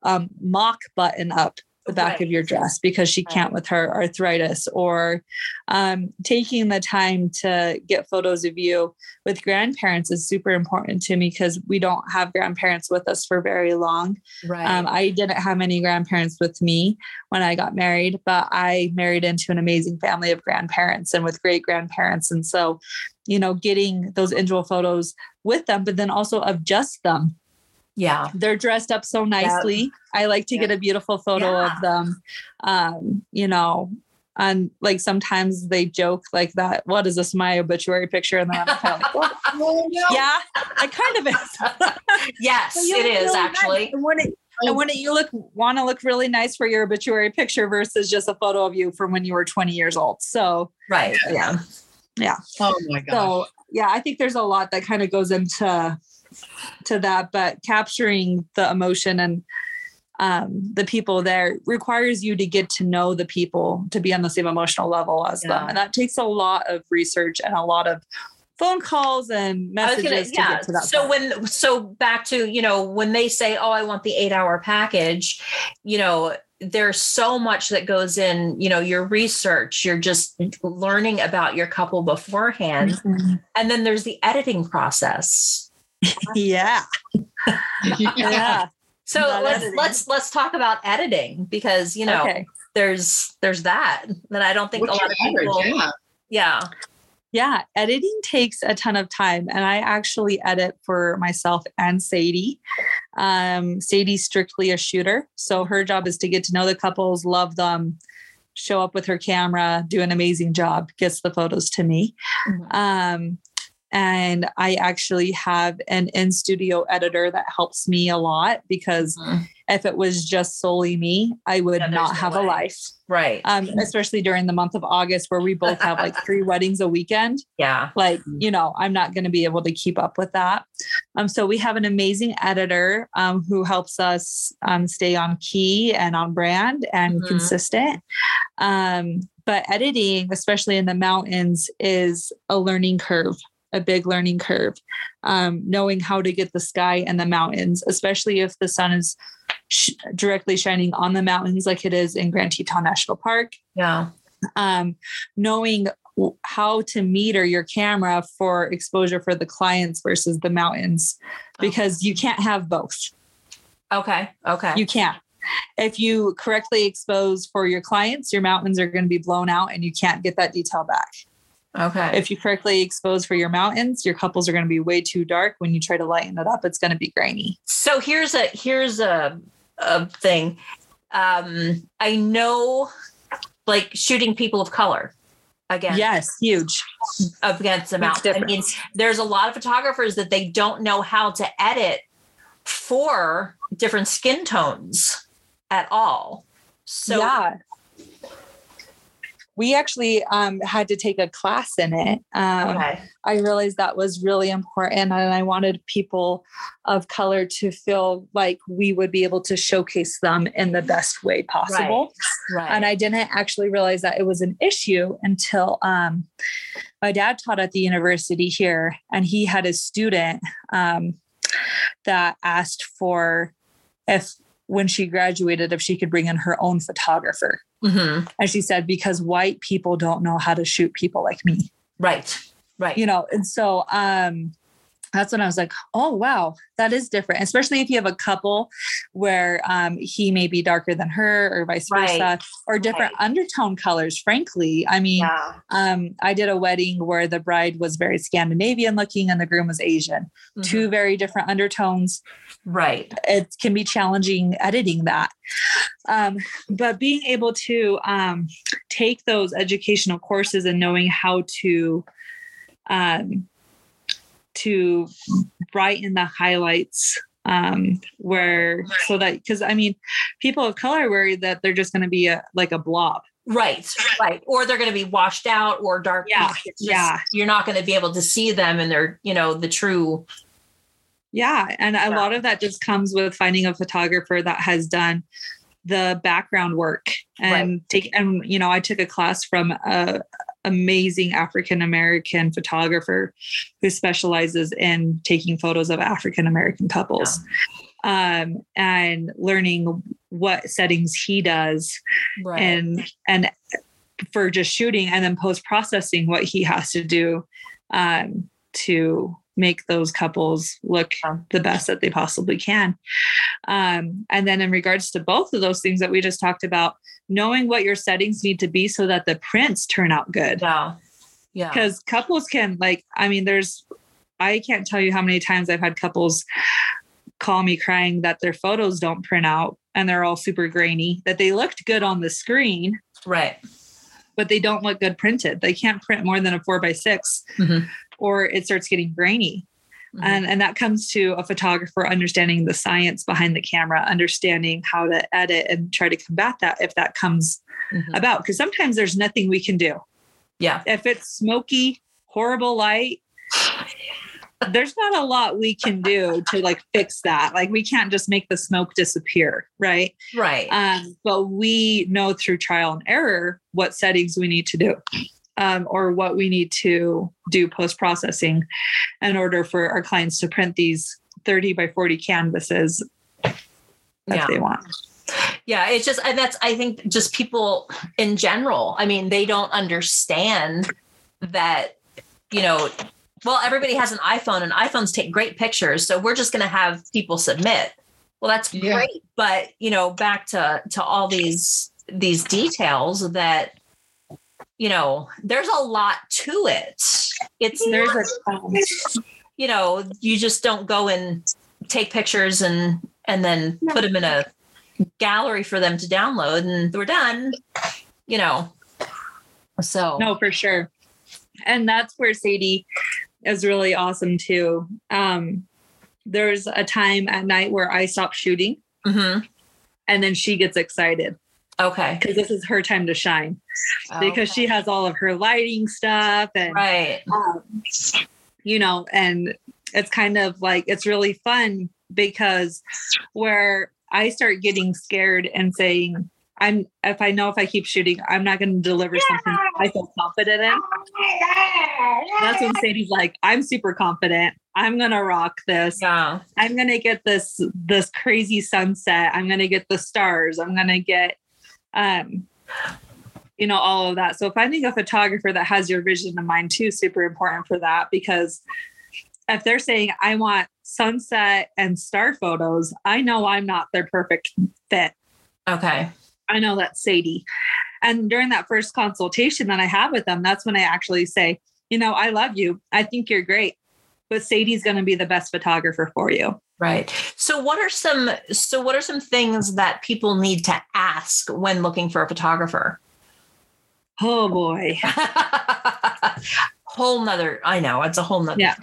S4: um, mock button up the back
S3: Right.
S4: of your dress because she can't with her arthritis or um, taking the time to get photos of you with grandparents is super important to me because we don't have grandparents with us for very long
S3: right.
S4: um, I didn't have any grandparents with me when I got married, but I married into an amazing family of grandparents and with great grandparents. And so, you know, getting those individual photos with them, but then also of just them.
S3: Yeah.
S4: They're dressed up so nicely. I like to get a beautiful photo
S3: Yeah.
S4: of them. Um, you know, and like sometimes they joke like that. What is this my obituary picture? And then I'm kind of like, well,
S2: Oh, no.
S4: yeah, it kind of is.
S3: yes,
S4: But you
S3: it
S4: look
S3: is
S4: really
S3: actually.
S4: nice. And when it, and when it, you look want to look really nice for your obituary picture versus just a photo of you from when you were 20 years old. So
S3: Right. Yeah. Yeah.
S2: Oh my gosh.
S4: so yeah, I think there's a lot that kind of goes into to that, but capturing the emotion and um, the people there requires you to get to know the people to be on the same emotional level as
S3: Yeah.
S4: them, and that takes a lot of research and a lot of phone calls and messages
S3: gonna,
S4: to
S3: yeah.
S4: get to that.
S3: So
S4: point.
S3: when, so back to, you know, when they say, oh, I want the eight hour package, you know, there's so much that goes in, you know, your research, you're just learning about your couple beforehand.
S4: Mhm.
S3: And then there's the editing process.
S4: yeah, yeah,
S3: So
S4: Not
S3: let's
S4: editing.
S3: let's let's talk about editing because you know
S4: okay.
S3: there's there's that that I don't think
S2: What's
S3: a lot
S2: your
S3: of
S2: average?
S3: people
S2: Yeah.
S3: yeah
S4: Yeah, editing takes a ton of time, and I actually edit for myself and Sadie. Um, Sadie's strictly a shooter, so her job is to get to know the couples, love them, show up with her camera, do an amazing job, gets the photos to me.
S3: Mhm.
S4: Um, and I actually have an in studio editor that helps me a lot because
S3: Mhm.
S4: if it was just solely me, I would
S3: Yeah,
S4: not
S3: no
S4: have a life.
S3: right.
S4: Um, especially during the month of August where we both have like three weddings a weekend.
S3: Yeah.
S4: Like you know i'm not going to be able to keep up with that. Um, so we have an amazing editor um, who helps us um, stay on key and on brand and
S3: Mhm.
S4: consistent. Um, but editing especially in the mountains is a learning curve a big learning curve um, knowing how to get the sky and the mountains especially if the sun is sh- directly shining on the mountains like it is in grand teton national park.
S3: Yeah.
S4: Um, knowing how to meter your camera for exposure for the clients versus the mountains because you can't have both.
S3: Okay okay.
S4: You can't. If you correctly expose for your clients your mountains are going to be blown out and you can't get that detail back
S3: okay.
S4: If you correctly expose for your mountains your couples are going to be way too dark. When you try to lighten it up it's going to be grainy.
S3: So here's a here's a a thing. Um I know like shooting people of color again
S4: yes huge.
S3: against the
S4: It's
S3: mountain. I mean, there's a lot of photographers that they don't know how to edit for different skin tones at all. So
S4: yeah we actually um, had to take a class in it um,
S3: okay.
S4: I realized that was really important. And I wanted people of color to feel like we would be able to showcase them in the best way possible.
S3: Right.
S4: And I didn't actually realize that it was an issue until um, my dad taught at the university here, and he had a student um, that asked for if when she graduated if she could bring in her own photographer
S3: Mhm.
S4: and she said because white people don't know how to shoot people like me
S3: Right. Right.
S4: you know and so um that's when i was like oh wow that is different especially if you have a couple where um he may be darker than her or vice versa
S3: Right.
S4: or different undertone colors frankly i mean
S3: yeah.
S4: um i did a wedding where the bride was very scandinavian looking and the groom was asian
S3: Mhm.
S4: two very different undertones
S3: Right.
S4: it can be challenging editing that. Um, but being able to um, take those educational courses and knowing how to um, to brighten the highlights um, where so that because I mean people of color worried that they're just going to be a, like a blob.
S3: Right. Right. Or they're going to be washed out or dark.
S4: Yeah,
S3: just-
S4: yeah.
S3: You're not going to be able to see them and they're, you know, the true.
S4: Yeah, and a
S3: Yeah.
S4: lot of that just comes with finding a photographer that has done the background work and take and you know I took a class from a amazing African American photographer who specializes in taking photos of African American couples. Um, and learning what settings he does
S3: Right.
S4: and and for just shooting and then post processing what he has to do um, to make those couples look the best that they possibly can. Um, and then in regards to both of those things that we just talked about, knowing what your settings need to be so that the prints turn out good.
S3: yeah. Yeah.
S4: Because couples can like, I mean, there's I can't tell you how many times I've had couples call me crying that their photos don't print out and they're all super grainy, that they looked good on the screen,
S3: Right.
S4: but they don't look good printed. They can't print more than a four by 6
S3: Mhm.
S4: or it starts getting grainy.
S3: Mhm.
S4: And, and that comes to a photographer understanding the science behind the camera, understanding how to edit and try to combat that if that comes
S3: Mhm.
S4: about. Because sometimes there's nothing we can do.
S3: Yeah.
S4: If it's smoky, horrible light, there's not a lot we can do to like fix that. Like we can't just make the smoke disappear, right?
S3: Right.
S4: Um, but we know through trial and error what settings we need to do. Um, or what we need to do post processing in order for our clients to print these 30 by 40 canvases that
S3: Yeah.
S4: they want.
S3: Yeah, it's just, and that's, I think, just people in general. I mean, they don't understand that, you know, well, everybody has an iPhone and iPhones take great pictures. So we're just going to have people submit. Well, that's
S2: Yeah.
S3: great. But, you know, back to, to all these, these details that, you know, there's a lot to it. It's
S4: There's
S3: not
S4: a
S3: you know, you just don't go and take pictures and and then put them in a gallery for them to download and we're done. You know. So
S4: No, for sure. And that's where Sadie is really awesome too. Um, there's a time at night where I stop shooting
S3: Mhm.
S4: and then she gets excited
S3: okay.
S4: because this is her time to shine because she has all of her lighting stuff and
S3: right.
S4: um, you know, and it's kind of like it's really fun because where I start getting scared and saying, I'm if I know if I keep shooting, I'm not going to deliver something I feel confident in. That's when Sadie's like, I'm super confident. I'm gonna rock this.
S3: Yeah.
S4: I'm gonna get this this crazy sunset. I'm gonna get the stars. I'm gonna get um you know all of that. So finding a photographer that has your vision in mind too is super important for that because if they're saying I want sunset and star photos, I know I'm not their perfect fit.
S3: Okay.
S4: I know that's Sadie. And during that first consultation that I have with them, that's when I actually say, you know, I love you. I think you're great, but Sadie's going to be the best photographer for you.
S3: Right. So what are some so what are some things that people need to ask when looking for a photographer?
S4: Oh boy.
S3: whole nother I know it's a whole nother
S4: Yeah.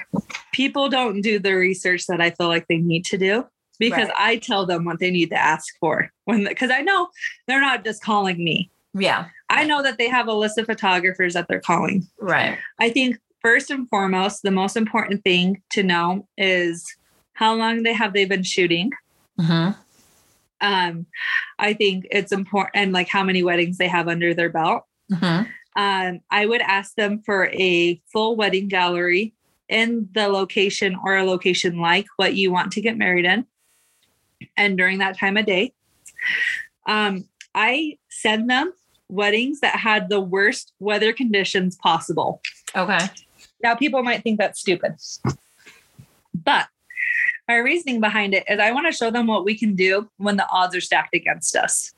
S4: People don't do the research that I feel like they need to do because
S3: Right.
S4: I tell them what they need to ask for when because I know they're not just calling me.
S3: yeah.
S4: I know that they have a list of photographers that they're calling.
S3: Right.
S4: I think first and foremost, the most important thing to know is how long they have they been shooting.
S3: hmm
S4: Um, I think it's important and like how many weddings they have under their belt.
S3: hmm
S4: Um, I would ask them for a full wedding gallery in the location or a location like what you want to get married in. And during that time of day, um, I send them weddings that had the worst weather conditions possible.
S3: Okay.
S4: Now, people might think that's stupid, but my reasoning behind it is I want to show them what we can do when the odds are stacked against us.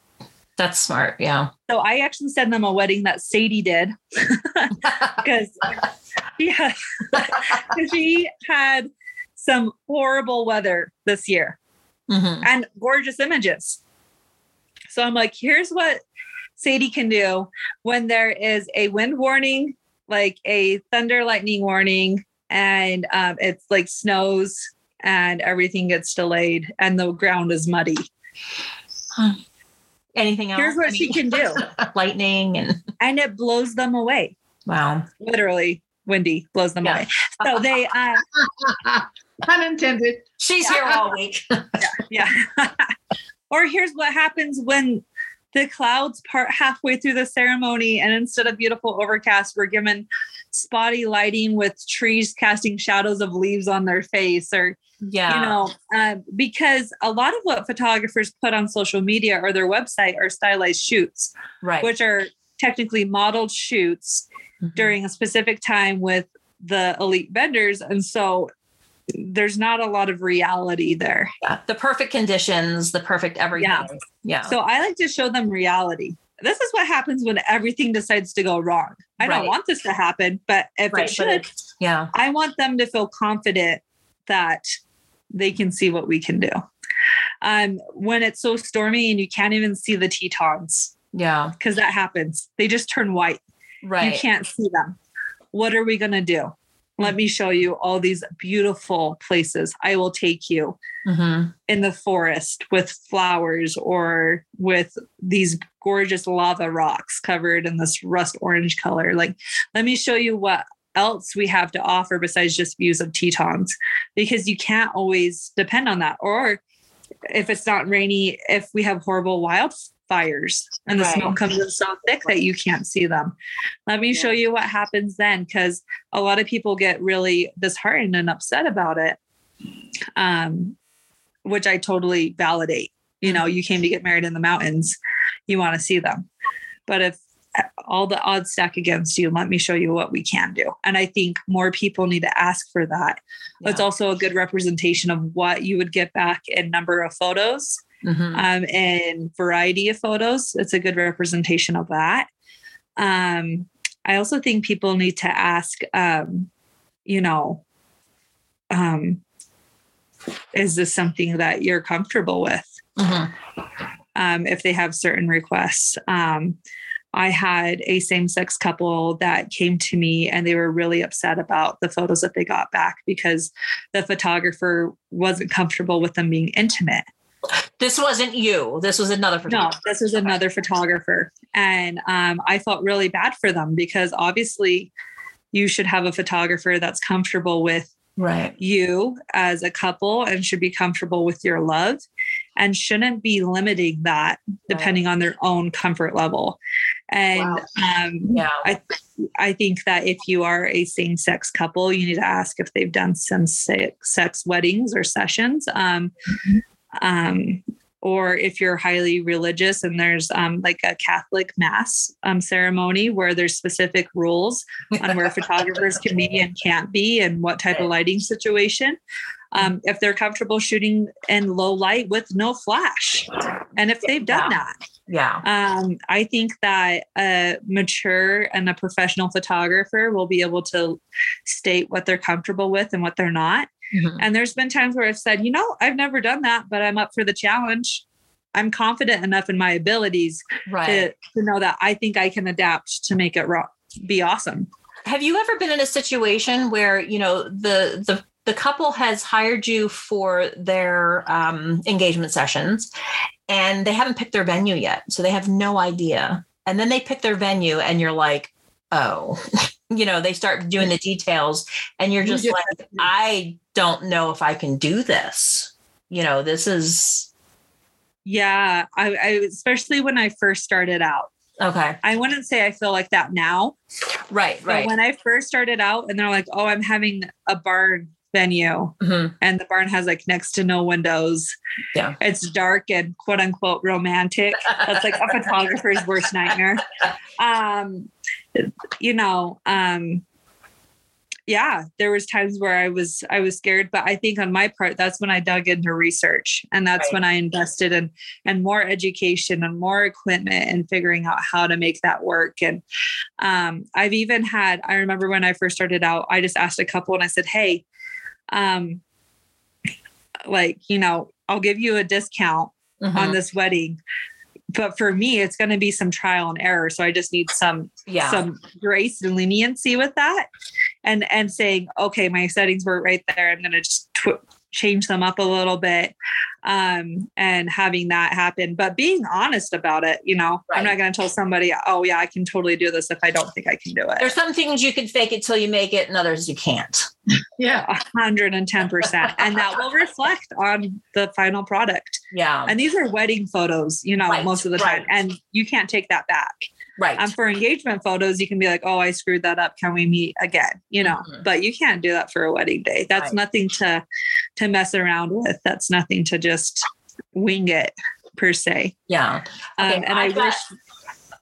S3: That's smart. Yeah.
S4: So I actually sent them a wedding that Sadie did because she had, she had some horrible weather this year
S3: hmm
S4: and gorgeous images. So I'm like, here's what Sadie can do when there is a wind warning, like a thunder lightning warning, and um, it's like snows and everything gets delayed and the ground is muddy.
S3: Anything else?
S4: Here's what she can do.
S3: Lightning and
S4: And it blows them away.
S3: wow.
S4: Literally, windy blows them
S3: Yeah.
S4: away. So they, uh,
S2: Pun intended.
S3: She's here all week.
S4: yeah. or here's what happens when the clouds part halfway through the ceremony, and instead of beautiful overcast, we're given spotty lighting with trees casting shadows of leaves on their face, or
S3: yeah.
S4: you know, uh, because a lot of what photographers put on social media or their website are stylized shoots,
S3: right.
S4: which are technically modeled shoots
S3: Mhm.
S4: during a specific time with the elite vendors, and so there's not a lot of reality there.
S3: Yeah. the perfect conditions, the perfect everything.
S4: Yeah.
S3: Yeah.
S4: So I like to show them reality. This is what happens when everything decides to go wrong. I don't want this to happen, but if
S3: Right,
S4: it should,
S3: yeah.
S4: I want them to feel confident that they can see what we can do. Um, when it's so stormy and you can't even see the Tetons,
S3: Yeah.
S4: because that happens. They just turn white.
S3: Right.
S4: You can't see them. What are we going to do? Let me show you all these beautiful places. I will take you
S3: Mhm.
S4: in the forest with flowers or with these gorgeous lava rocks covered in this rust orange color. Like, let me show you what else we have to offer besides just views of Tetons, because you can't always depend on that. Or if it's not rainy, if we have horrible wildfires and the
S3: Right.
S4: smoke comes in so thick that you can't see them. Let me show you what happens then, because a lot of people get really disheartened and upset about it. Um, which I totally validate. You know, you came to get married in the mountains, you want to see them. But if all the odds stack against you, let me show you what we can do. And I think more people need to ask for that. It's also a good representation of what you would get back in number of photos
S3: Mhm.
S4: um, and variety of photos. It's a good representation of that. Um, I also think people need to ask, um, you know, um, is this something that you're comfortable with?
S3: Mhm.
S4: um, if they have certain requests. I had a same sex couple that came to me and they were really upset about the photos that they got back because the photographer wasn't comfortable with them being intimate.
S3: This wasn't you. This was another
S4: No,
S3: photographer.
S4: this was another photographer. And um, I felt really bad for them because obviously you should have a photographer that's comfortable with
S3: Right.
S4: you as a couple and should be comfortable with your love and shouldn't be limiting that depending on their own comfort level. And um,
S3: Yeah.
S4: I I think that if you are a same sex couple, you need to ask if they've done some sex, weddings or sessions. Um, um, or if you're highly religious and there's um, like a Catholic mass um, ceremony where there's specific rules on where photographers can be and can't be and what type of lighting situation. Um, if they're comfortable shooting in low light with no flash. And if they've done that,
S3: Yeah.
S4: um, I think that a mature and a professional photographer will be able to state what they're comfortable with and what they're not.
S3: Mhm.
S4: And there's been times where I've said, you know, I've never done that, but I'm up for the challenge. I'm confident enough in my abilities
S3: Right.
S4: to, to know that I think I can adapt to make it raw, be awesome.
S3: Have you ever been in a situation where you know the the the couple has hired you for their um, engagement sessions, and they haven't picked their venue yet, so they have no idea, and then they pick their venue, and you're like, oh, you know, they start doing the details, and you're just like, I don't know if I can do this. You know, this is
S4: Yeah, I, I especially when I first started out.
S3: okay,
S4: I wouldn't say I feel like that now,
S3: right,
S4: but
S3: right.
S4: when I first started out, and they're like, "Oh, I'm having a barn venue,"
S3: Mhm.
S4: and the barn has like next to no windows.
S3: Yeah.
S4: It's dark and quote unquote romantic. That's like a photographer's worst nightmare. Um, you know, um, yeah, there was times where I was I was scared, but I think on my part, that's when I dug into research, and that's
S3: Right.
S4: when I invested in and more education and more equipment and figuring out how to make that work. And um, I've even had I remember when I first started out, I just asked a couple and I said, "Hey, um, like you know, I'll give you a discount on this wedding." But for me, it's going to be some trial and error. So I just need some
S3: yeah,
S4: some grace and leniency with that and and saying okay my settings were right there i'm going to just tw- change them up a little bit um and having that happen but being honest about it you know i'm not going to tell somebody oh yeah i can totally do this if i don't think i can do it
S3: there's some things you can fake it till you make it, and others you can't.
S2: Yeah.
S4: 110% and that will reflect on the final product
S3: Yeah,
S4: and these are wedding photos you know
S3: Right,
S4: most of the time
S3: right.
S4: and you can't take that back
S3: right.
S4: um, for engagement photos, you can be like, "Oh, I screwed that up. Can we meet again?" You know,
S3: Mhm.
S4: but you can't do that for a wedding day. That's
S3: Right.
S4: nothing to to mess around with. That's nothing to just wing it per se.
S3: yeah.
S4: Um, and I
S3: got-
S4: wish.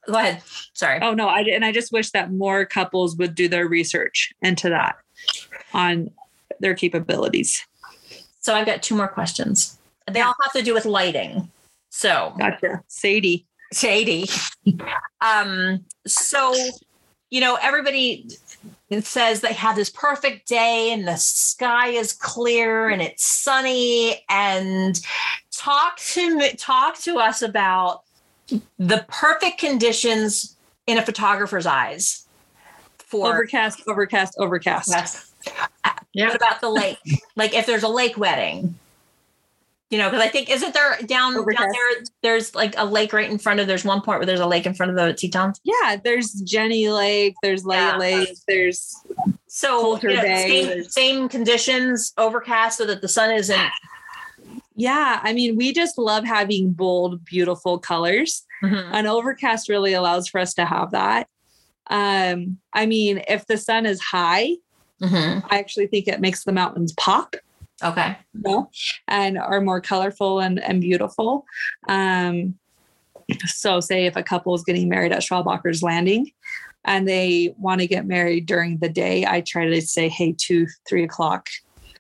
S3: Go ahead. Sorry.
S4: Oh no, I and I just wish that more couples would do their research into that on their capabilities.
S3: So I've got two more questions. They all have to do with lighting. So
S4: Gotcha, Sadie.
S3: shady. um, so you know, everybody says they have this perfect day and the sky is clear and it's sunny. And talk to me, talk to us about the perfect conditions in a photographer's eyes for
S4: Overcast, overcast, overcast.
S3: Yes.
S2: Yeah.
S3: What about the lake? like if there's a lake wedding, you know, because I think isn't there down down there? There's like a lake right in front of. There's one point where there's a lake in front of the Tetons.
S4: Yeah, there's Jenny Lake, there's Leigh
S3: Yeah.
S4: Lake, there's
S3: So you know, same same conditions, overcast, so that the sun isn't.
S4: yeah. I mean, we just love having bold, beautiful colors.
S3: Mhm.
S4: An overcast really allows for us to have that. Um, I mean, if the sun is high,
S3: Mhm.
S4: I actually think it makes the mountains pop.
S3: Okay.
S4: you know, and are more colorful and, and beautiful. Um, so, say if a couple is getting married at Schwabacher's Landing and they want to get married during the day, I try to say, hey, two, three o'clock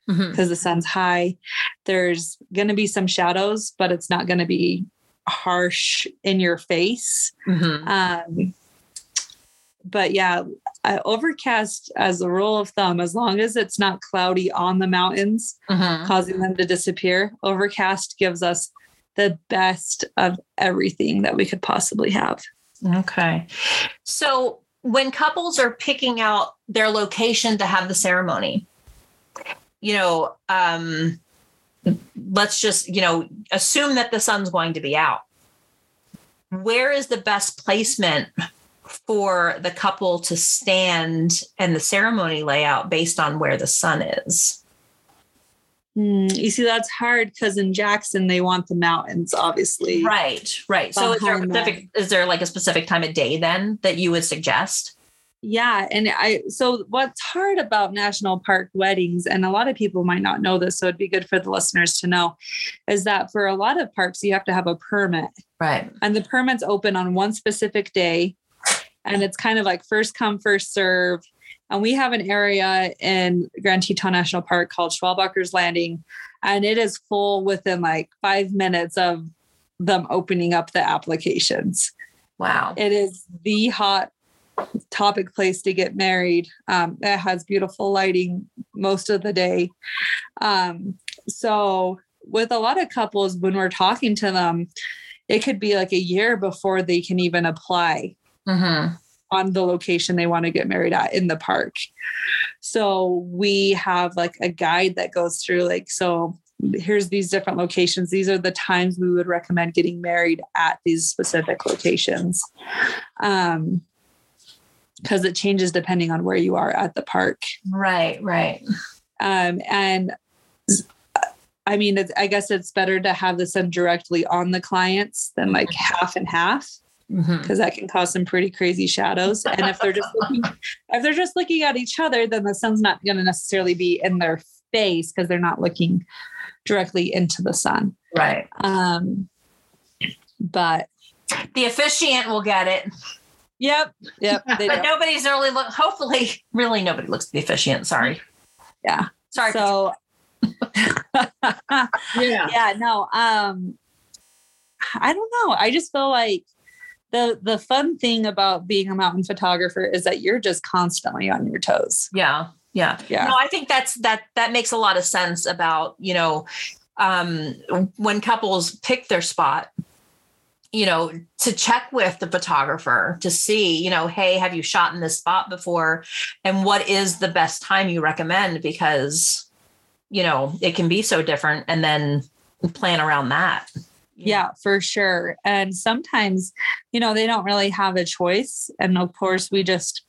S4: because the sun's high. There's going to be some shadows, but it's not going to be harsh in your face.
S3: Mhm.
S4: Um, but yeah, overcast as a rule of thumb, as long as it's not cloudy on the mountains,
S3: Mhm.
S4: causing them to disappear. Overcast gives us the best of everything that we could possibly have.
S3: Okay. So when couples are picking out their location to have the ceremony, you know, um, let's just, you know, assume that the sun's going to be out. Where is the best placement for the couple to stand and the ceremony layout based on where the sun is?
S4: Hmm, you see, that's hard because in Jackson, they want the mountains, obviously.
S3: Right, right. So is there, a specific, is there like a specific time of day then that you would suggest?
S4: Yeah. And I, so what's hard about national park weddings, and a lot of people might not know this, so it'd be good for the listeners to know, is that for a lot of parks, you have to have a permit.
S3: Right.
S4: and the permit's open on one specific day and it's kind of like first come first serve. And we have an area in grand teton national park called schwabacher's landing and it is full within like five minutes of them opening up the applications.
S3: Wow.
S4: it is the hot topic place to get married. Um, it has beautiful lighting most of the day. Um, so with a lot of couples when we're talking to them it could be like a year before they can even apply
S3: Mm-hmm.
S4: on the location they want to get married at in the park. So we have like a guide that goes through like so here's these different locations. These are the times we would recommend getting married at these specific locations. Um because it changes depending on where you are at the park.
S3: Right, right.
S4: Um and I mean, it's, I guess it's better to have this done directly on the clients than like half and half
S3: Mhm.
S4: because that can cause some pretty crazy shadows. And if they're just looking, if they're just looking at each other, then the sun's not going to necessarily be in their face because they're not looking directly into the sun.
S3: Right.
S4: Um, but
S3: The officiant will get it,
S4: yep, yep,
S3: but
S4: don't.
S3: nobody's really look. Hopefully, really nobody looks at the officiant. Sorry.
S4: Yeah.
S3: Sorry.
S4: So
S2: Yeah.
S4: yeah, no. Um, I don't know. I just feel like the the fun thing about being a mountain photographer is that you're just constantly on your toes.
S3: yeah. Yeah.
S4: Yeah.
S3: No, I think that's that that makes a lot of sense about, you know, um when couples pick their spot, you know, to check with the photographer to see, you know, hey, have you shot in this spot before? And what is the best time you recommend? Because, you know, it can be so different and then plan around that.
S4: Yeah, for sure. And sometimes, you know, they don't really have a choice. And of course, we just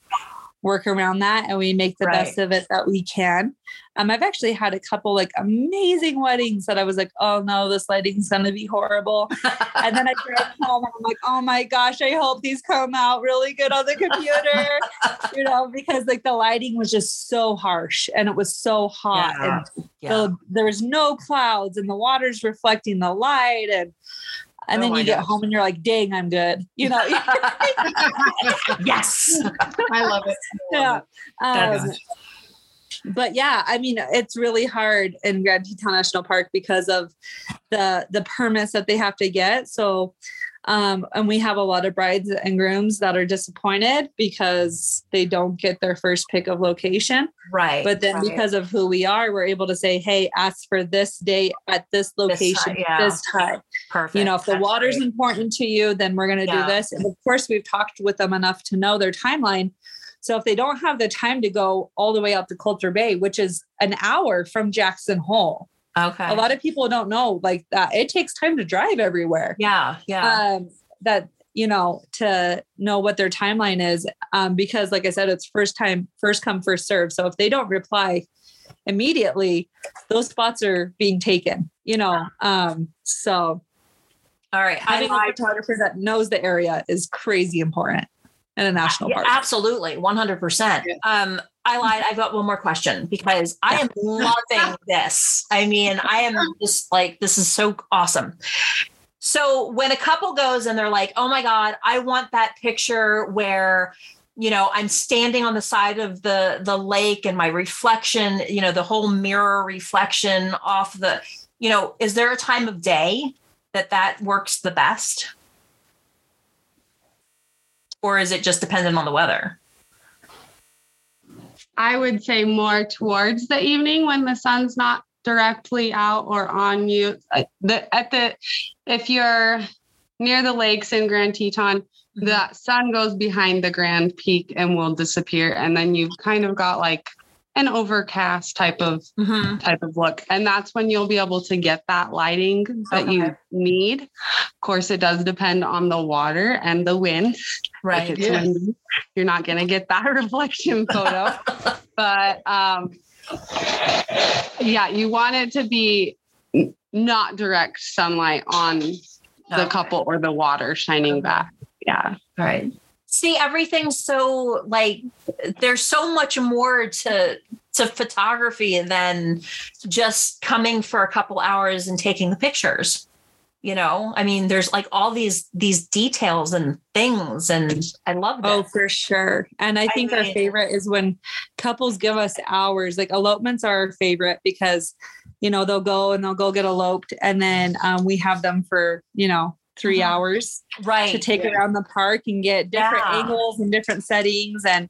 S4: work around that and we make the best of it that we can. Um, I've actually had a couple like amazing weddings that I was like, oh no, this lighting's gonna be horrible. And then I drive home and I'm like, oh my gosh, I hope these come out really good on the computer. you know, because like the lighting was just so harsh and it was so hot.
S3: Yeah.
S4: And
S3: yeah.
S4: the, there was no clouds and the water's reflecting the light and and
S3: Oh
S4: then you get home and you're like dang i'm good you know
S3: yes.
S2: I love it. I love
S4: yeah
S2: it.
S4: um, but yeah i mean it's really hard in grand teton national park because of the the permits that they have to get so Um, and we have a lot of brides and grooms that are disappointed because they don't get their first pick of location.
S3: Right.
S4: But then
S3: right.
S4: because of who we are, we're able to say, hey, ask for this date at this location,
S3: yeah.
S4: this time.
S3: perfect.
S4: You know, if the
S3: That's
S4: water's
S3: great.
S4: important to you, then we're going to
S3: Yeah.
S4: do this. And of course, we've talked with them enough to know their timeline. So if they don't have the time to go all the way out to Colter Bay, which is an hour from Jackson Hole,
S3: okay.
S4: a lot of people don't know like that. It takes time to drive everywhere.
S3: yeah, yeah.
S4: Um, that you know to know what their timeline is, um, because like I said, it's first time, first come, first serve. So if they don't reply immediately, those spots are being taken. You know, um, so
S3: All right.
S4: Having a photographer that knows the area is crazy important in a national
S3: Yeah,
S4: park.
S3: absolutely, one hundred percent.
S2: Yeah.
S3: Um, I lied. I've got one more question because I am loving this. I mean, I am just like this is so awesome. So when a couple goes and they're like, "Oh my god, I want that picture where." You know, I'm standing on the side of the the lake and my reflection, you know, the whole mirror reflection off the, you know, is there a time of day that that works the best? Or is it just dependent on the weather?
S5: I would say more towards the evening when the sun's not directly out or on you. Uh, The at the if you're near the lakes in Grand Teton, the sun goes behind the Grand Peak and will disappear, and then you've kind of got like an overcast type of
S3: Mm-hmm.
S5: type of look, and that's when you'll be able to get that lighting that you need. Of course, it does depend on the water and the wind.
S3: Right.
S5: it's
S2: Yes.
S5: windy, you're not going to get that reflection photo. but um, yeah, you want it to be not direct sunlight on the couple or the water shining back. Yeah.
S3: Right. See, everything's so like there's so much more to to photography than just coming for a couple hours and taking the pictures. You know, I mean, there's like all these these details and things, and I love that.
S4: Oh, for sure. And I
S3: I
S4: think our favorite is when couples give us hours. Like elopements are our favorite because, you know, they'll go and they'll go get eloped. And then um, we have them for, you know, 3
S3: Mhm.
S4: hours
S3: right.
S4: to take
S2: Yeah.
S4: around the park and get different
S3: Yeah.
S4: angles and different settings. And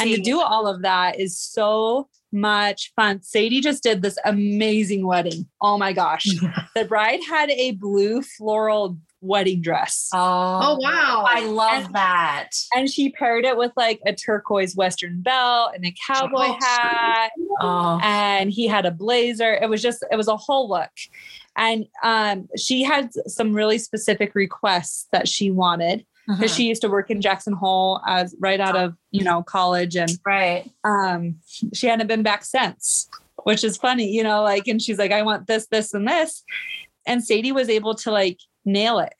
S4: and to do all of that is so much fun. Sadie just did this amazing wedding. Oh my gosh. the bride had a blue floral wedding dress.
S3: Oh,
S2: Oh, wow.
S3: I love
S4: And-
S3: that.
S4: and she paired it with like a turquoise western belt and a cowboy
S2: Oh,
S4: hat
S3: Oh,
S4: and he had a blazer it was just it was a whole look and um, she had some really specific requests that she wanted because
S3: mhm.
S4: she used to work in jackson hole as right out of you know college and
S3: right.
S4: um, she hadn't been back since which is funny you know like and she's like i want this this and this. And sadie was able to like nail it.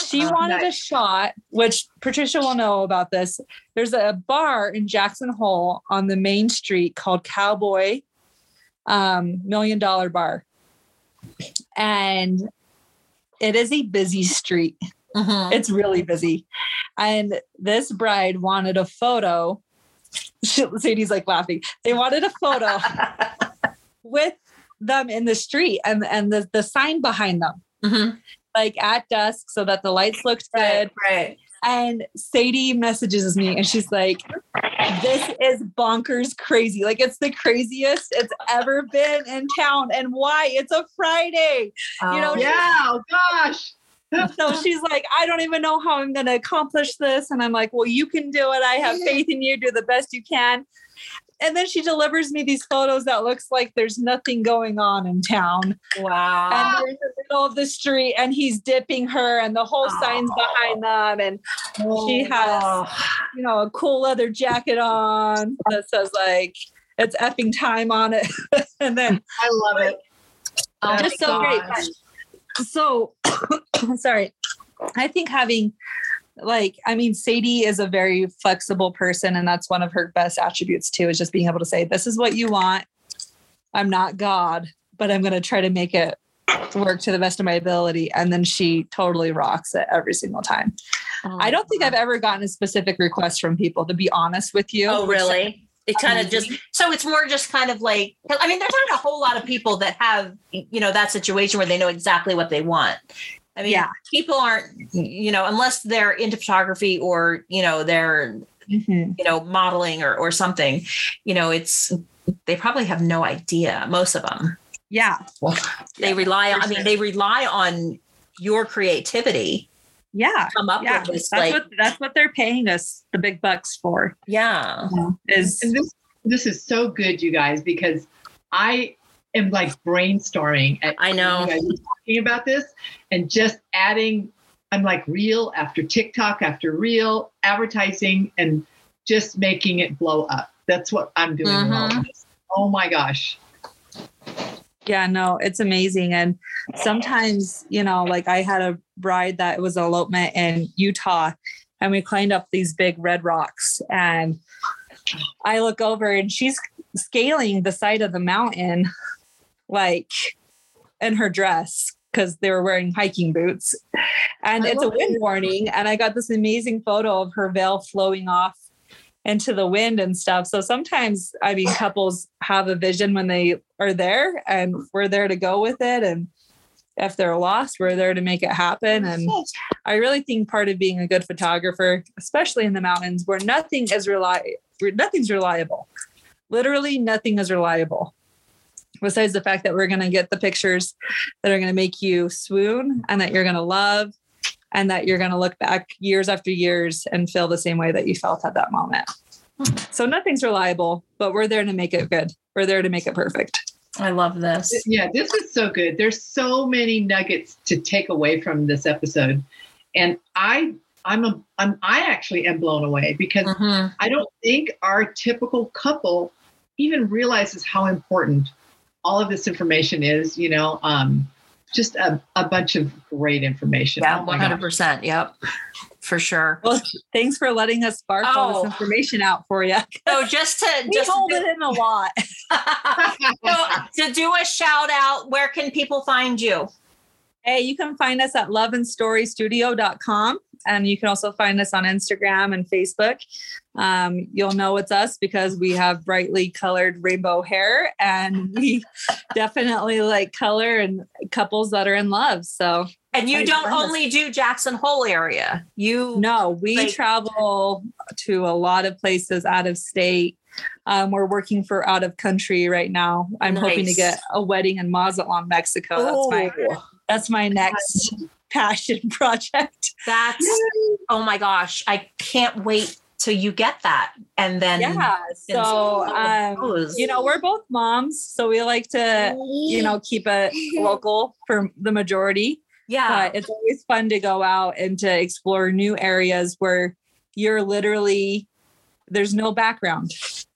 S4: She
S3: Oh,
S4: wanted a shot which patricia will know about this. There's a bar in jackson hole on the main street called cowboy um, million dollar bar and it is a busy street
S3: Mhm.
S4: it's really busy. And this bride wanted a photo. Sadie's like laughing. They wanted a photo with them in the street and, and the, the sign behind them,
S3: Mhm.
S4: like at dusk, so that the lights looked good.
S3: Right.
S4: And Sadie messages me and she's like, This is bonkers crazy. Like, it's the craziest it's ever been in town. And why? It's a Friday. You oh, know,
S3: Oh,
S2: Yeah. Oh, gosh.
S4: so she's like, I don't even know how I'm going to accomplish this. And I'm like, well, you can do it. I have faith in you. Do the best you can. And then she delivers me these photos that looks like there's nothing going on in town.
S3: wow.
S4: And they're in the middle of the street and he's dipping her and the whole sign's behind them. And she oh, has,
S3: Oh.
S4: you know, a cool leather jacket on that says like, it's effing time on it. and then
S2: I love it.
S3: Oh
S4: just
S3: my
S4: so great. so sorry i think having like i mean sadie is a very flexible person and that's one of her best attributes too is just being able to say this is what you want. I'm not god but i'm going to try to make it work to the best of my ability and then she totally rocks it every single time. Oh, I don't think i've ever gotten a specific request from people to be honest with you.
S3: Oh, really? It kind of just so it's more just kind of like I mean, there's not a whole lot of people that have you know that situation where they know exactly what they want. I mean,
S4: Yeah.
S3: people aren't, you know, unless they're into photography or, you know, they're,
S4: Mhm.
S3: you know, modeling or, or something, you know, it's, they probably have no idea, most of them.
S4: Yeah.
S3: Well, They rely on, I mean, they rely on your creativity
S4: Yeah.
S3: to come up
S4: Yeah.
S3: with this.
S4: That's
S3: Like,
S4: what that's what they're paying us the big bucks for.
S3: yeah.
S4: Is
S2: And this this is so good, you guys, because I am like brainstorming. At,
S3: I know.
S2: You guys are talking about this and just adding. I'm like reel after TikTok after reel, advertising, and just making it blow up. That's what I'm doing. Mm-hmm. this. Oh my gosh!
S4: Yeah, no, it's amazing. And sometimes, you know, like I had a bride that was an elopement in Utah and we climbed up these big red rocks. And I look over and she's scaling the side of the mountain, like in her dress, because they were wearing hiking boots. And
S2: I
S4: it's a wind warning. And I got this amazing photo of her veil flowing off into the wind and stuff. So sometimes, I mean, couples have a vision when they are there, and we're there to go with it. And if they're lost, we're there to make it happen. And I really think part of being a good photographer, especially in the mountains, where nothing is reli- nothing's reliable. Literally, nothing is reliable. Besides the fact that we're going to get the pictures that are going to make you swoon and that you're going to love and that you're going to look back years after years and feel the same way that you felt at that moment. So nothing's reliable, but we're there to make it good. We're there to make it perfect.
S3: I love this.
S2: Yeah, this is so good. There's so many nuggets to take away from this episode, and I, I'm a, I'm, I actually am blown away because
S3: Mhm.
S2: I don't think our typical couple even realizes how important all of this information is. You know, um, just a, a bunch of great information.
S3: Yeah,
S2: Oh my
S3: one
S2: gosh.
S3: hundred percent. Yep, for sure.
S4: Well, thanks for letting us spark all
S3: Oh.
S4: this information out for you.
S3: So just to
S4: We
S3: just
S4: hold
S3: to,
S4: it in a lot.
S3: so, to do a shout out, where can people find you?
S4: Hey, you can find us at loveandstorystudio.com. And you can also find us on Instagram and Facebook. Um, you'll know it's us because we have brightly colored rainbow hair and we definitely like color and couples that are in love. So,
S3: And you don't
S4: find us.
S3: only do Jackson Hole area. You
S4: no, we
S3: Like-
S4: travel to a lot of places out of state. Um, we're working for out of country right now. I'm hoping to get a wedding in Mazatlan, Mexico. That's my that's my next passion project.
S3: that's oh my gosh! I can't wait till you get that, and then
S4: yeah. So um, you know, we're both moms, so we like to, you know, keep it local for the majority.
S3: yeah,
S4: But it's always fun to go out and to explore new areas where you're literally there's no background,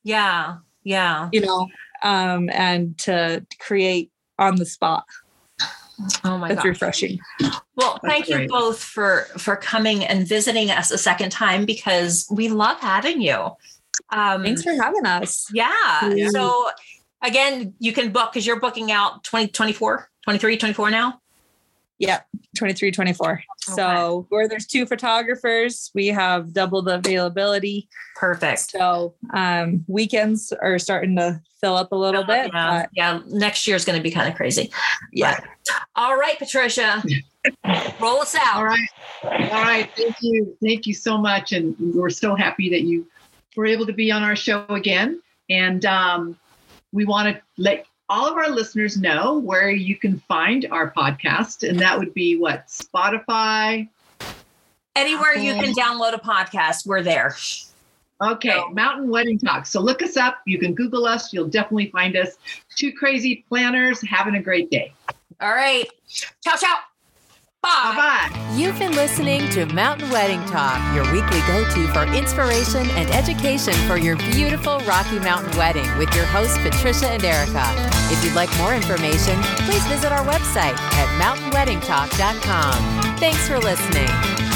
S3: yeah, yeah.
S4: you know, um, and to create on the spot.
S3: Oh my god!
S4: It's
S3: gosh!
S4: refreshing.
S3: Well, thank you both for for coming and visiting us a second time because we love having you. Um,
S4: Thanks for having us.
S3: Yeah.
S4: Yeah.
S3: So again, you can book because you're booking out 2024, 23, 24 now.
S4: Yeah, 23, 24. So where there's two photographers, we have double the availability.
S3: Perfect.
S4: So um, weekends are starting to fill up a little bit.
S3: Yeah.
S4: but
S3: yeah. Next year is going to be kind of crazy.
S4: yeah.
S3: All right, Patricia, roll us out.
S2: All right. All right. Thank you. Thank you so much. And we're so happy that you were able to be on our show again. And um, we want to let all of our listeners know where you can find our podcast. And that would be what? Spotify.
S3: Anywhere you can download a podcast, we're there.
S2: Okay. Mountain Wedding Talk. So look us up. You can Google us. You'll definitely find us. Two crazy planners having a great day.
S3: All right. Ciao, ciao. Bye.
S2: Bye bye.
S1: You've been listening to Mountain Wedding Talk, your weekly go to for inspiration and education for your beautiful Rocky Mountain wedding with your hosts, Patricia and Erica. If you'd like more information, please visit our website at mountainweddingtalk.com. Thanks for listening.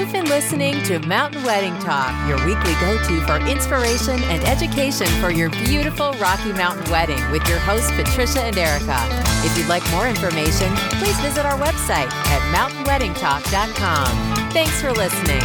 S1: You've been listening to Mountain Wedding Talk, your weekly go to for inspiration and education for your beautiful Rocky Mountain wedding with your hosts, Patricia and Erica. If you'd like more information, please visit our website at mountainweddingtalk.com. Thanks for listening.